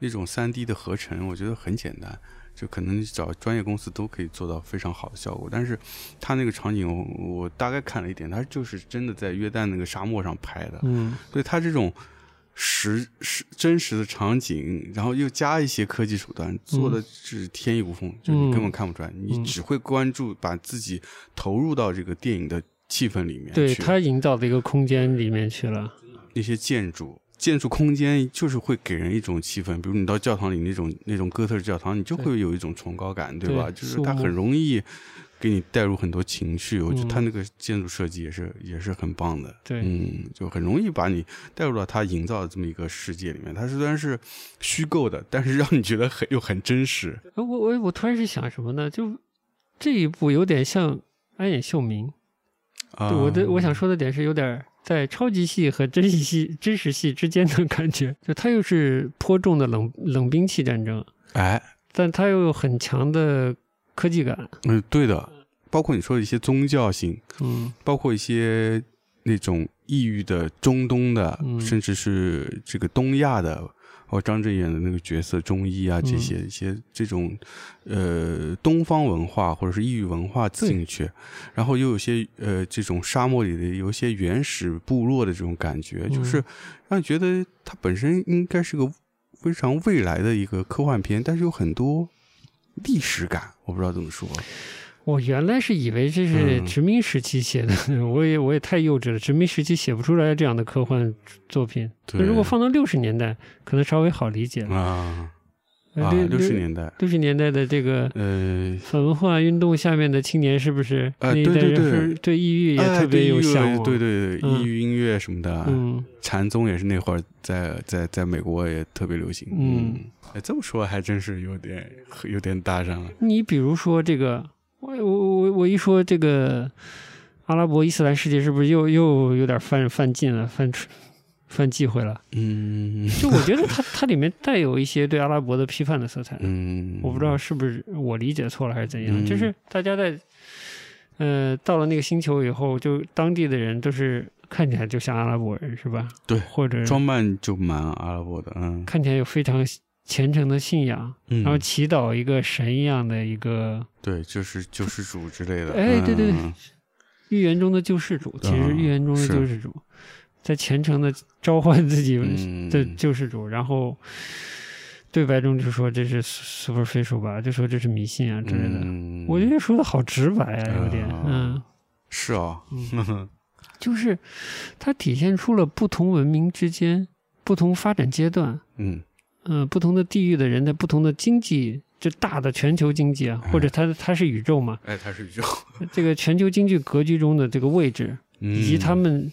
那种三 D 的合成，我觉得很简单，就可能找专业公司都可以做到非常好的效果。但是他那个场景我，我大概看了一点，他就是真的在约旦那个沙漠上拍的，嗯，所以他这种实实真实的场景，然后又加一些科技手段，做的是天衣无缝，就你根本看不出来，你嗯只会关注把自己投入到这个电影的气氛里面去对他营造的一个空间里面去了。那些建筑。建筑空间就是会给人一种气氛，比如你到教堂里那种那种哥特式教堂，你就会有一种崇高感，对吧？就是它很容易给你带入很多情绪。我觉得嗯它那个建筑设计也是也是很棒的，对嗯，就很容易把你带入到它营造的这么一个世界里面。它虽然是虚构的，但是让你觉得很又很真实。呃我我我突然是想什么呢？就这一部有点像安野秀明。啊，对我的我想说的点是有点在超级系和真实系真实系之间的感觉，就它又是颇重的冷冷兵器战争，哎，但它又有很强的科技感。嗯，对的，包括你说的一些宗教性，嗯包括一些那种异域的中东的，嗯甚至是这个东亚的，包括张震演的那个角色中医啊，这些、嗯一些这种呃东方文化或者是异域文化进去，然后又有些呃这种沙漠里的有一些原始部落的这种感觉，嗯就是让你觉得它本身应该是个非常未来的一个科幻片，但是有很多历史感，我不知道怎么说。我原来是以为这是嗯殖民时期写的，<laughs> 我也我也太幼稚了，殖民时期写不出来这样的科幻作品。对那如果放到六十年代，可能稍微好理解了。啊呃啊，六十年代，六十年代的这个呃，反文化运动下面的青年，是不是啊那一代人对对对对抑郁也哎特别有对向往？对对对，嗯异域音乐什么的，嗯禅宗也是那会儿在在在美国也特别流行。嗯，哎，这么说还真是有点有点搭上了。你比如说这个，我我我我一说这个阿拉伯伊斯兰世界，是不是又又有点犯犯禁了，犯出犯忌讳了？嗯。就我觉得它它里面带有一些对阿拉伯的批判的色彩，嗯，我不知道是不是我理解错了还是怎样，嗯。就是大家在呃到了那个星球以后，就当地的人都是看起来就像阿拉伯人是吧？对或者装扮就蛮阿拉伯的，嗯。看起来有非常虔诚的信仰，嗯，然后祈祷一个神一样的一个对，就是救世主之类的。哎对对对。嗯。预言中的救世主，其实嗯预言中的救世主，在虔诚的召唤自己嗯。的救世主，然后对白中就说这是 superficial 吧，就说这是迷信啊之类的。嗯。我觉得说的好直白啊，有点，啊嗯，是啊，<laughs> 就是它体现出了不同文明之间、不同发展阶段，嗯嗯、不同的地域的人在不同的经济，就大的全球经济啊，或者它它是宇宙嘛，哎，它是宇宙，<laughs> 这个全球经济格局中的这个位置，以及他嗯们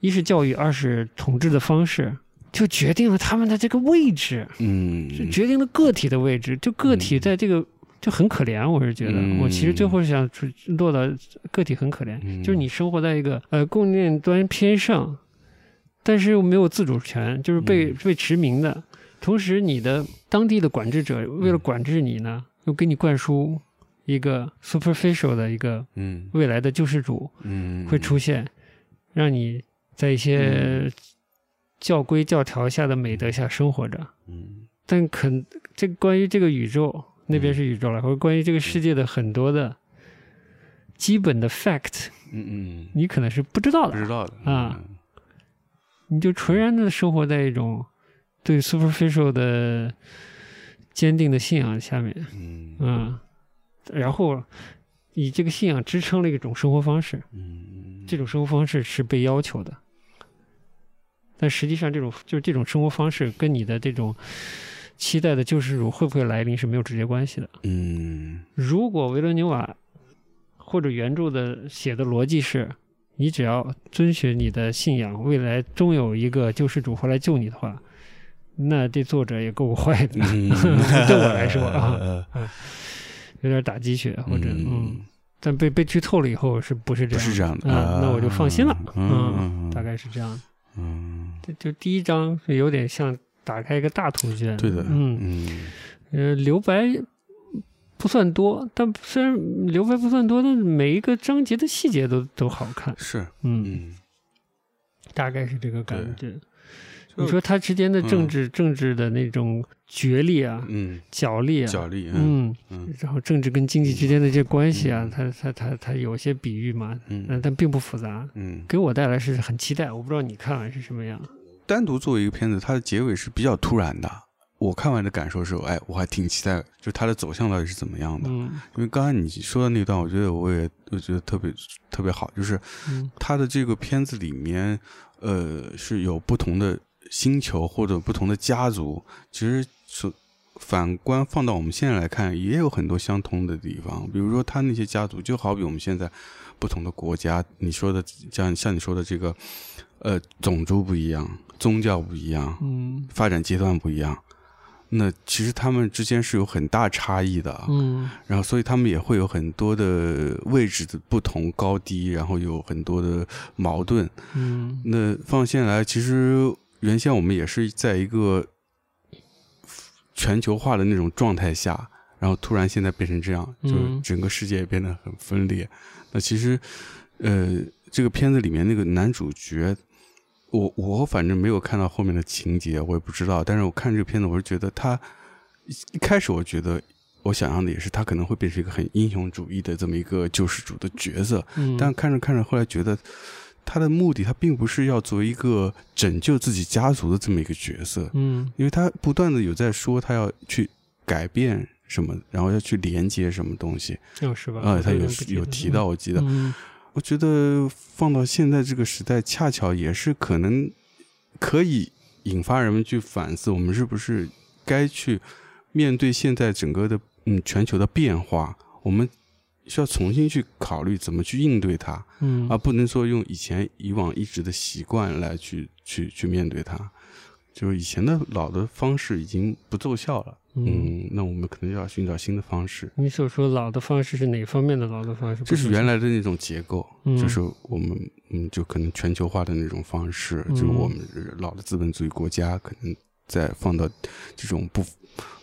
一是教育，二是统治的方式，就决定了他们的这个位置，嗯。就决定了个体的位置。就个体在这个就很可怜，我是觉得，嗯。我其实最后是想出落到个体很可怜，嗯。就是你生活在一个呃供应链端偏上，但是又没有自主权，就是被、嗯。被殖民的。同时，你的当地的管制者为了管制你呢，又给你灌输一个 superficial 的一个嗯。未来的救世主嗯。会出现，让你在一些教规教条下的美德下生活着。嗯。但肯这关于这个宇宙那边是宇宙了，或者关于这个世界的很多的基本的 fact，嗯嗯，你可能是不知道的，不知道的啊，你就纯然的生活在一种对 superficial 的坚定的信仰下面，嗯。嗯，然后以这个信仰支撑了一种生活方式，嗯这种生活方式是被要求的，但实际上这种就是这种生活方式跟你的这种期待的救世主会不会来临是没有直接关系的。嗯。如果维伦纽瓦或者原著的写的逻辑是，你只要遵循你的信仰，未来终有一个救世主会来救你的话，那这作者也够坏的。嗯 <laughs> 对我来说啊，呃有点打鸡血，或者嗯嗯，但被被剧透了以后是不是这样？不是这样的啊，那我就放心了。嗯嗯，大概是这样。嗯这就第一章是有点像打开一个大图卷。对的嗯，嗯呃，留白不算多，但虽然留白不算多，但是每一个章节的细节都都好看。是嗯，嗯大概是这个感觉。就你说他之间的政嗯治、政治的那种角力啊、嗯角力啊，角力嗯然后政治跟经济之间的这些关系啊嗯，它它它它有些比喻嘛，嗯，嗯但并不复杂，嗯，给我带来是很期待。我不知道你看完是什么样。单独作为一个片子，它的结尾是比较突然的。我看完的感受是，哎，我还挺期待，就它的走向到底是怎么样的。嗯因为刚才你说的那段，我觉得我也我觉得特别特别好，就是嗯它的这个片子里面，呃，是有不同的星球或者不同的家族，其实是反观放到我们现在来看，也有很多相通的地方。比如说，他那些家族，就好比我们现在不同的国家，你说的像像你说的这个，呃，种族不一样，宗教不一样，嗯发展阶段不一样。那其实他们之间是有很大差异的啊，嗯然后所以他们也会有很多的位置的不同高低，然后有很多的矛盾。嗯那放现来，其实原先我们也是在一个全球化的那种状态下，然后突然现在变成这样，就是整个世界也变得很分裂。那其实，呃，这个片子里面那个男主角，我我反正没有看到后面的情节，我也不知道。但是我看这个片子，我是觉得他一一开始我觉得。我想象的也是，他可能会变成一个很英雄主义的这么一个救世主的角色，嗯，但看着看着，后来觉得他的目的，他并不是要作为一个拯救自己家族的这么一个角色，嗯因为他不断的有在说他要去改变什么，然后要去连接什么东西，哦是吧？啊、他有有提到，我记得，嗯我觉得放到现在这个时代，恰巧也是可能可以引发人们去反思，我们是不是该去面对现在整个的嗯全球的变化，我们需要重新去考虑怎么去应对它。嗯而不能说用以前以往一直的习惯来去去去面对它，就是以前的老的方式已经不奏效了。嗯，嗯，那我们可能要寻找新的方式。你所说老的方式是哪方面的老的方式？这是原来的那种结构，嗯就是我们嗯，就可能全球化的那种方式，嗯就是我们老的资本主义国家可能再放到这种不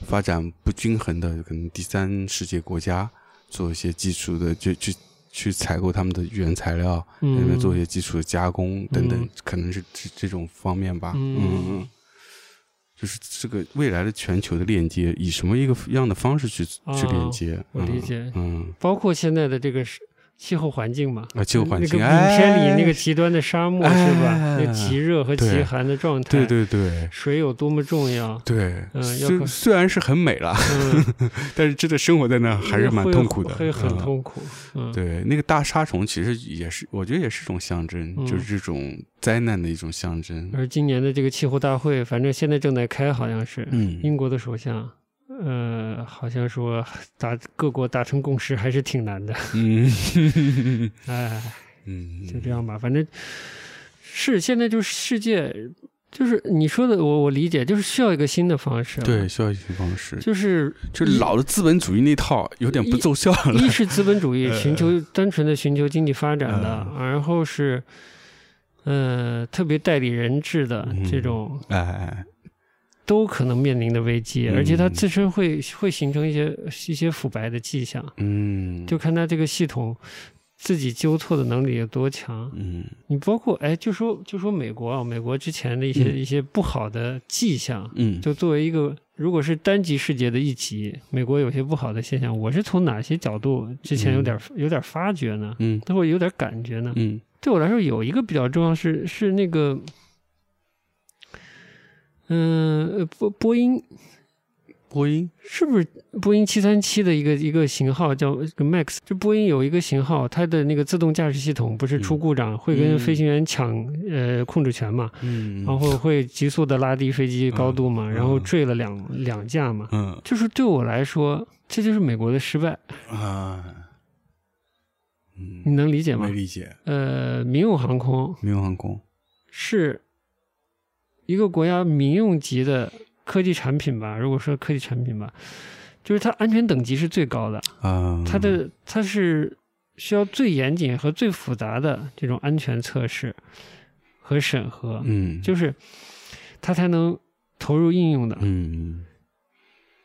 发展不均衡的可能第三世界国家做一些基础的，就去去采购他们的原材料，嗯。那边做一些基础的加工等等，嗯。可能是这这种方面吧。嗯。就是这个未来的全球的链接，以什么一个样的方式去、哦去链接？我理解。嗯，包括现在的这个是气候环境嘛，嗯啊，气候环境，那个影片里那个哎极端的沙漠是吧？哎那极热和极寒的状态，对对对水有多么重要？对，嗯要虽虽然是很美了，嗯，<laughs> 但是真的生活在那还是蛮痛苦的，会很嗯痛苦。嗯，对，那个大沙虫其实也是，我觉得也是一种象征，嗯就是这种灾难的一种象征。而今年的这个气候大会，反正现在正在开，好像是嗯英国的首相。呃，好像说达各国达成共识还是挺难的，嗯。<laughs> 哎，嗯，就这样吧，反正是现在就是世界，就是你说的，我我理解，就是需要一个新的方式，对，，需要一些方式，就是就老的资本主义那套有点不奏效了。一是资本主义呃 <laughs> 寻求单纯的寻求经济发展的，嗯。然后是呃特别代理人制的嗯。这种哎，都可能面临的危机，嗯。而且它自身会会形成一些一些腐败的迹象，嗯，就看它这个系统自己纠错的能力有多强。嗯。你包括哎，就说就说美国啊，美国之前的一些、嗯。一些不好的迹象，嗯，就作为一个如果是单极世界的一极，美国有些不好的现象，我是从哪些角度之前有点、有点发觉呢？嗯。都会有点感觉呢？嗯。对我来说，有一个比较重要是是那个，嗯、呃波波音波音，是不是波音七三七的一个一个型号叫 Max？就波音有一个型号，它的那个自动驾驶系统不是出故障、会跟飞行员抢呃控制权嘛，嗯，然后会急速的拉低飞机高度嘛，嗯。然后坠了两两架嘛。嗯。就是对我来说，这就是美国的失败，啊，嗯，你能理解吗？没？理解，呃，民用航空民用航空，是一个国家民用级的科技产品吧？如果说科技产品吧，就是它安全等级是最高的，啊，它的它是需要最严谨和最复杂的这种安全测试和审核，嗯，就是它才能投入应用的。嗯，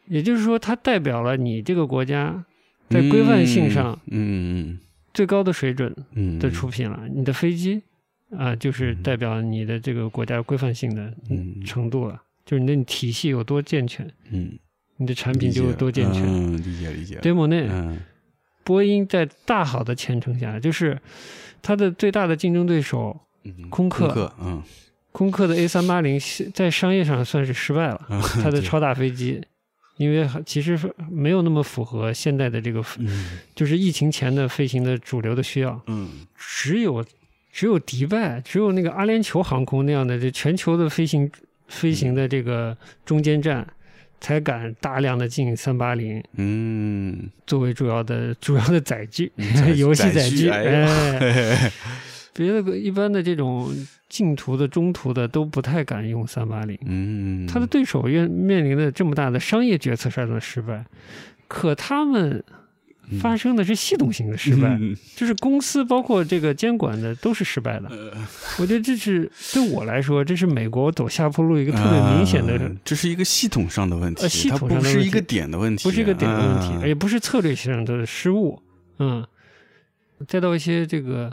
也就是说，它代表了你这个国家在规范性上嗯最高的水准嗯的出品了。你的飞机啊、就是代表你的这个国家规范性的嗯。程度了，就是你的体系有多健全，嗯，你的产品就有多健全。嗯，理解理解，对莫内，嗯。波音在大好的前程下，就是它的最大的竞争对手嗯，空客客，嗯。空客的 A 三八零在商业上算是失败了，嗯它的超大飞机。因为其实没有那么符合现在的这个，嗯。就是疫情前的飞行的主流的需要，嗯。只有只有迪拜，只有那个阿联酋航空那样的这全球的飞行飞行的这个中间站，才敢大量的进三八零嗯，作为主要的主要的载具，<laughs> 游戏载载具。具哎哎，<laughs> 别的一般的这种近途的、中途的都不太敢用三八零。嗯，他的对手面面临的这么大的商业决策上的失败，可他们发生的是系统性的失败，嗯。就是公司包括这个监管的都是失败的。呃。我觉得这是对我来说，这是美国走下坡路一个特别明显的，啊这是一个系统上的问题，呃系统它上的问题不是一个点的问题，不是一个点的问题，也不是策略上的失误。嗯，再到一些这个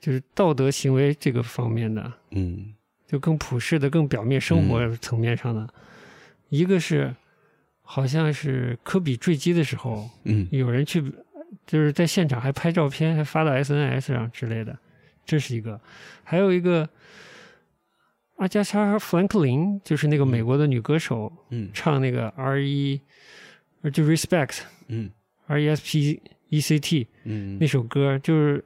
就是道德行为这个方面的，嗯。就更普世的、更表面生活层面上的，一个是好像是科比坠机的时候，嗯。有人去就是在现场还拍照片，还发到 SNS 上之类的，这是一个。还有一个阿加莎·弗兰克林，就是那个美国的女歌手，嗯。唱那个 R E 呃就 Respect 嗯。R E S P E C T 嗯。那首歌，就是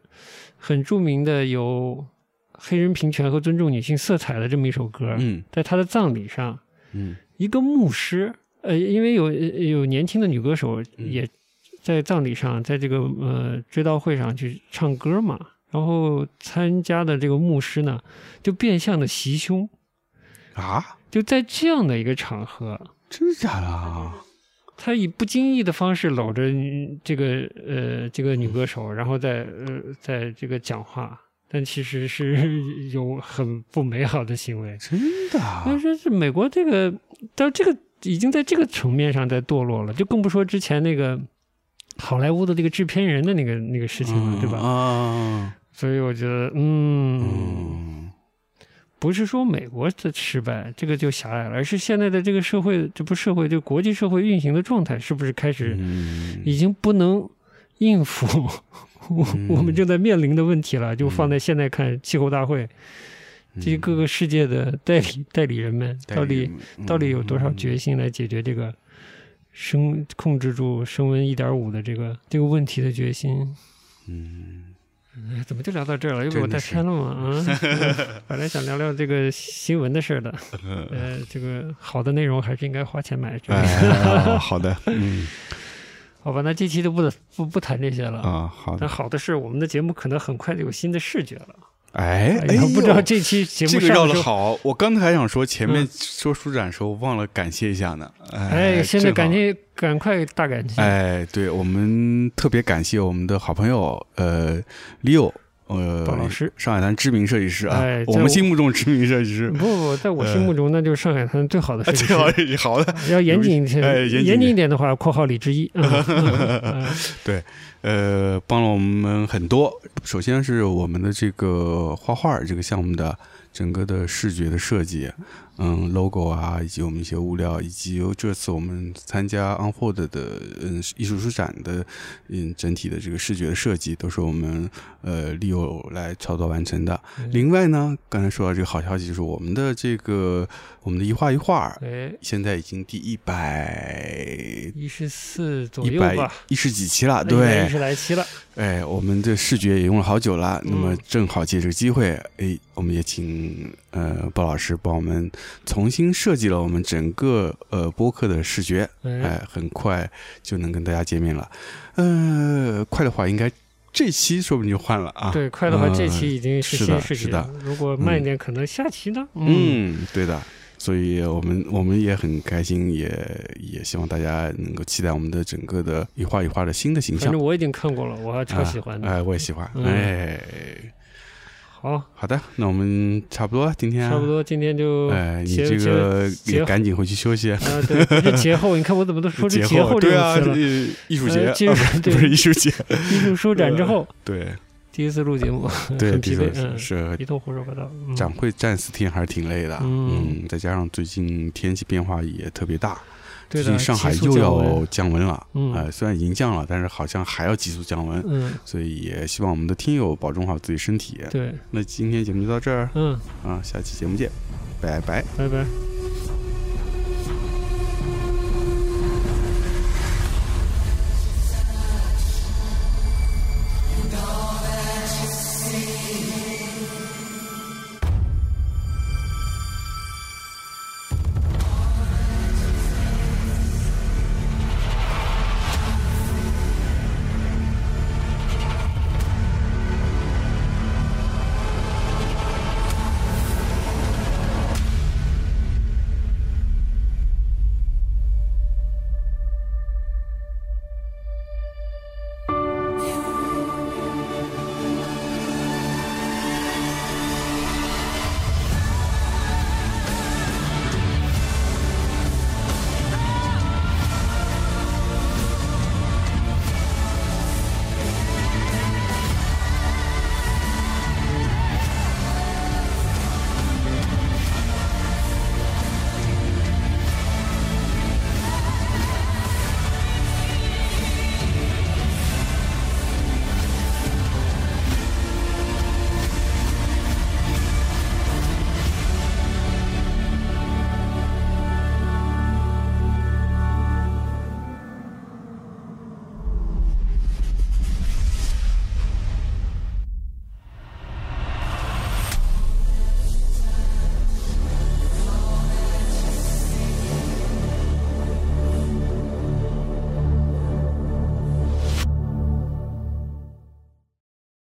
很著名的有黑人平权和尊重女性色彩的这么一首歌。嗯。在她的葬礼上，嗯。一个牧师，呃，因为有有年轻的女歌手嗯也在葬礼上，在这个呃追悼会上去唱歌嘛，然后参加的这个牧师呢，就变相的袭胸，啊，就在这样的一个场合，真的假的啊？他以不经意的方式搂着嗯这个呃这个女歌手，然后在呃在这个讲话，但其实是有很不美好的行为。真的啊？但是是美国这个，到这个已经在这个层面上在堕落了，就更不说之前那个好莱坞的那个制片人的那个那个事情了，对吧？啊，所以我觉得，嗯，嗯不是说美国的失败这个就狭隘了，而是现在的这个社会，这不社会，就国际社会运行的状态，是不是开始嗯已经不能应付 <laughs> 我嗯我们正在面临的问题了？就放在现在看，气候大会这些各个世界的代理 <laughs> 代理人们到底。到底有多少决心来解决这个升控制住升温一点五的这个这个问题的决心？嗯哎，怎么就聊到这儿了？又被我带偏了嘛？啊，嗯 <laughs> 本来想聊聊这个新闻的事儿的，嗯 <laughs> 呃，这个好的内容还是应该花钱买。哎，好的，嗯好吧，那这期就不不不谈这些了。啊，好的，但好的是，我们的节目可能很快就有新的视觉了。哎哎，不知道呦这期节目这个绕的好，我刚才还想说前面嗯说书展的时候忘了感谢一下呢。哎，现在感谢赶紧赶快大感谢。哎，对我们特别感谢我们的好朋友呃，Leo 呃鲍老师上海滩知名设计师啊，哎我我们心目中知名设计师不，不，在我心目中那就是上海滩最好的设计师。<laughs> 好好的，<laughs> 要严谨一些，哎严谨一点的话，括号里之一。<laughs> 嗯嗯嗯呃，帮了我们很多。首先是我们的这个画画这个项目的整个的视觉的设计，嗯，logo 啊，以及我们一些物料，以及这次我们参加 Unfold 的嗯艺术书展的嗯整体的这个视觉的设计，都是我们呃利友来操作完成的。嗯。另外呢，刚才说到这个好消息，就是我们的这个我们的一画一画，哎，现在已经第一百一十四左右吧，一十几期了，对。一对，十来期了。哎，我们的视觉也用了好久了，那么嗯。正好借这个机会，哎，我们也请呃鲍老师帮我们重新设计了我们整个呃播客的视觉，哎，哎，很快就能跟大家见面了。呃，快的话应该这期说不定就换了啊。对，快的话，嗯这期已经是新视觉是的了。如果慢一点，可能下期呢？嗯，对的。所以我们我们也很开心，也也希望大家能够期待我们的整个的一画一画的新的形象反正。我已经看过了，我还超喜欢的。哎、我也喜欢。嗯哎，好，好的，那我们差不多，今天差不。多今天就哎，你这个也赶紧回去休息。啊，对，不是节后，你看我怎么都说这节节后这对啊，个词了。呃艺术节 <laughs> 不是艺术节，<laughs> 艺术书展之后，<laughs> 对第一次录节目，对，很疲惫，第一次嗯，是一通胡说八道。嗯展会站四天还是挺累的，嗯嗯，再加上最近天气变化也特别大，对的，最近上海又要降温了，嗯。呃，虽然已经降了，但是好像还要急速降温，嗯，所以也希望我们的听友保重好自己身体。对，那今天节目就到这儿。嗯，啊，下期节目见，拜拜。拜拜。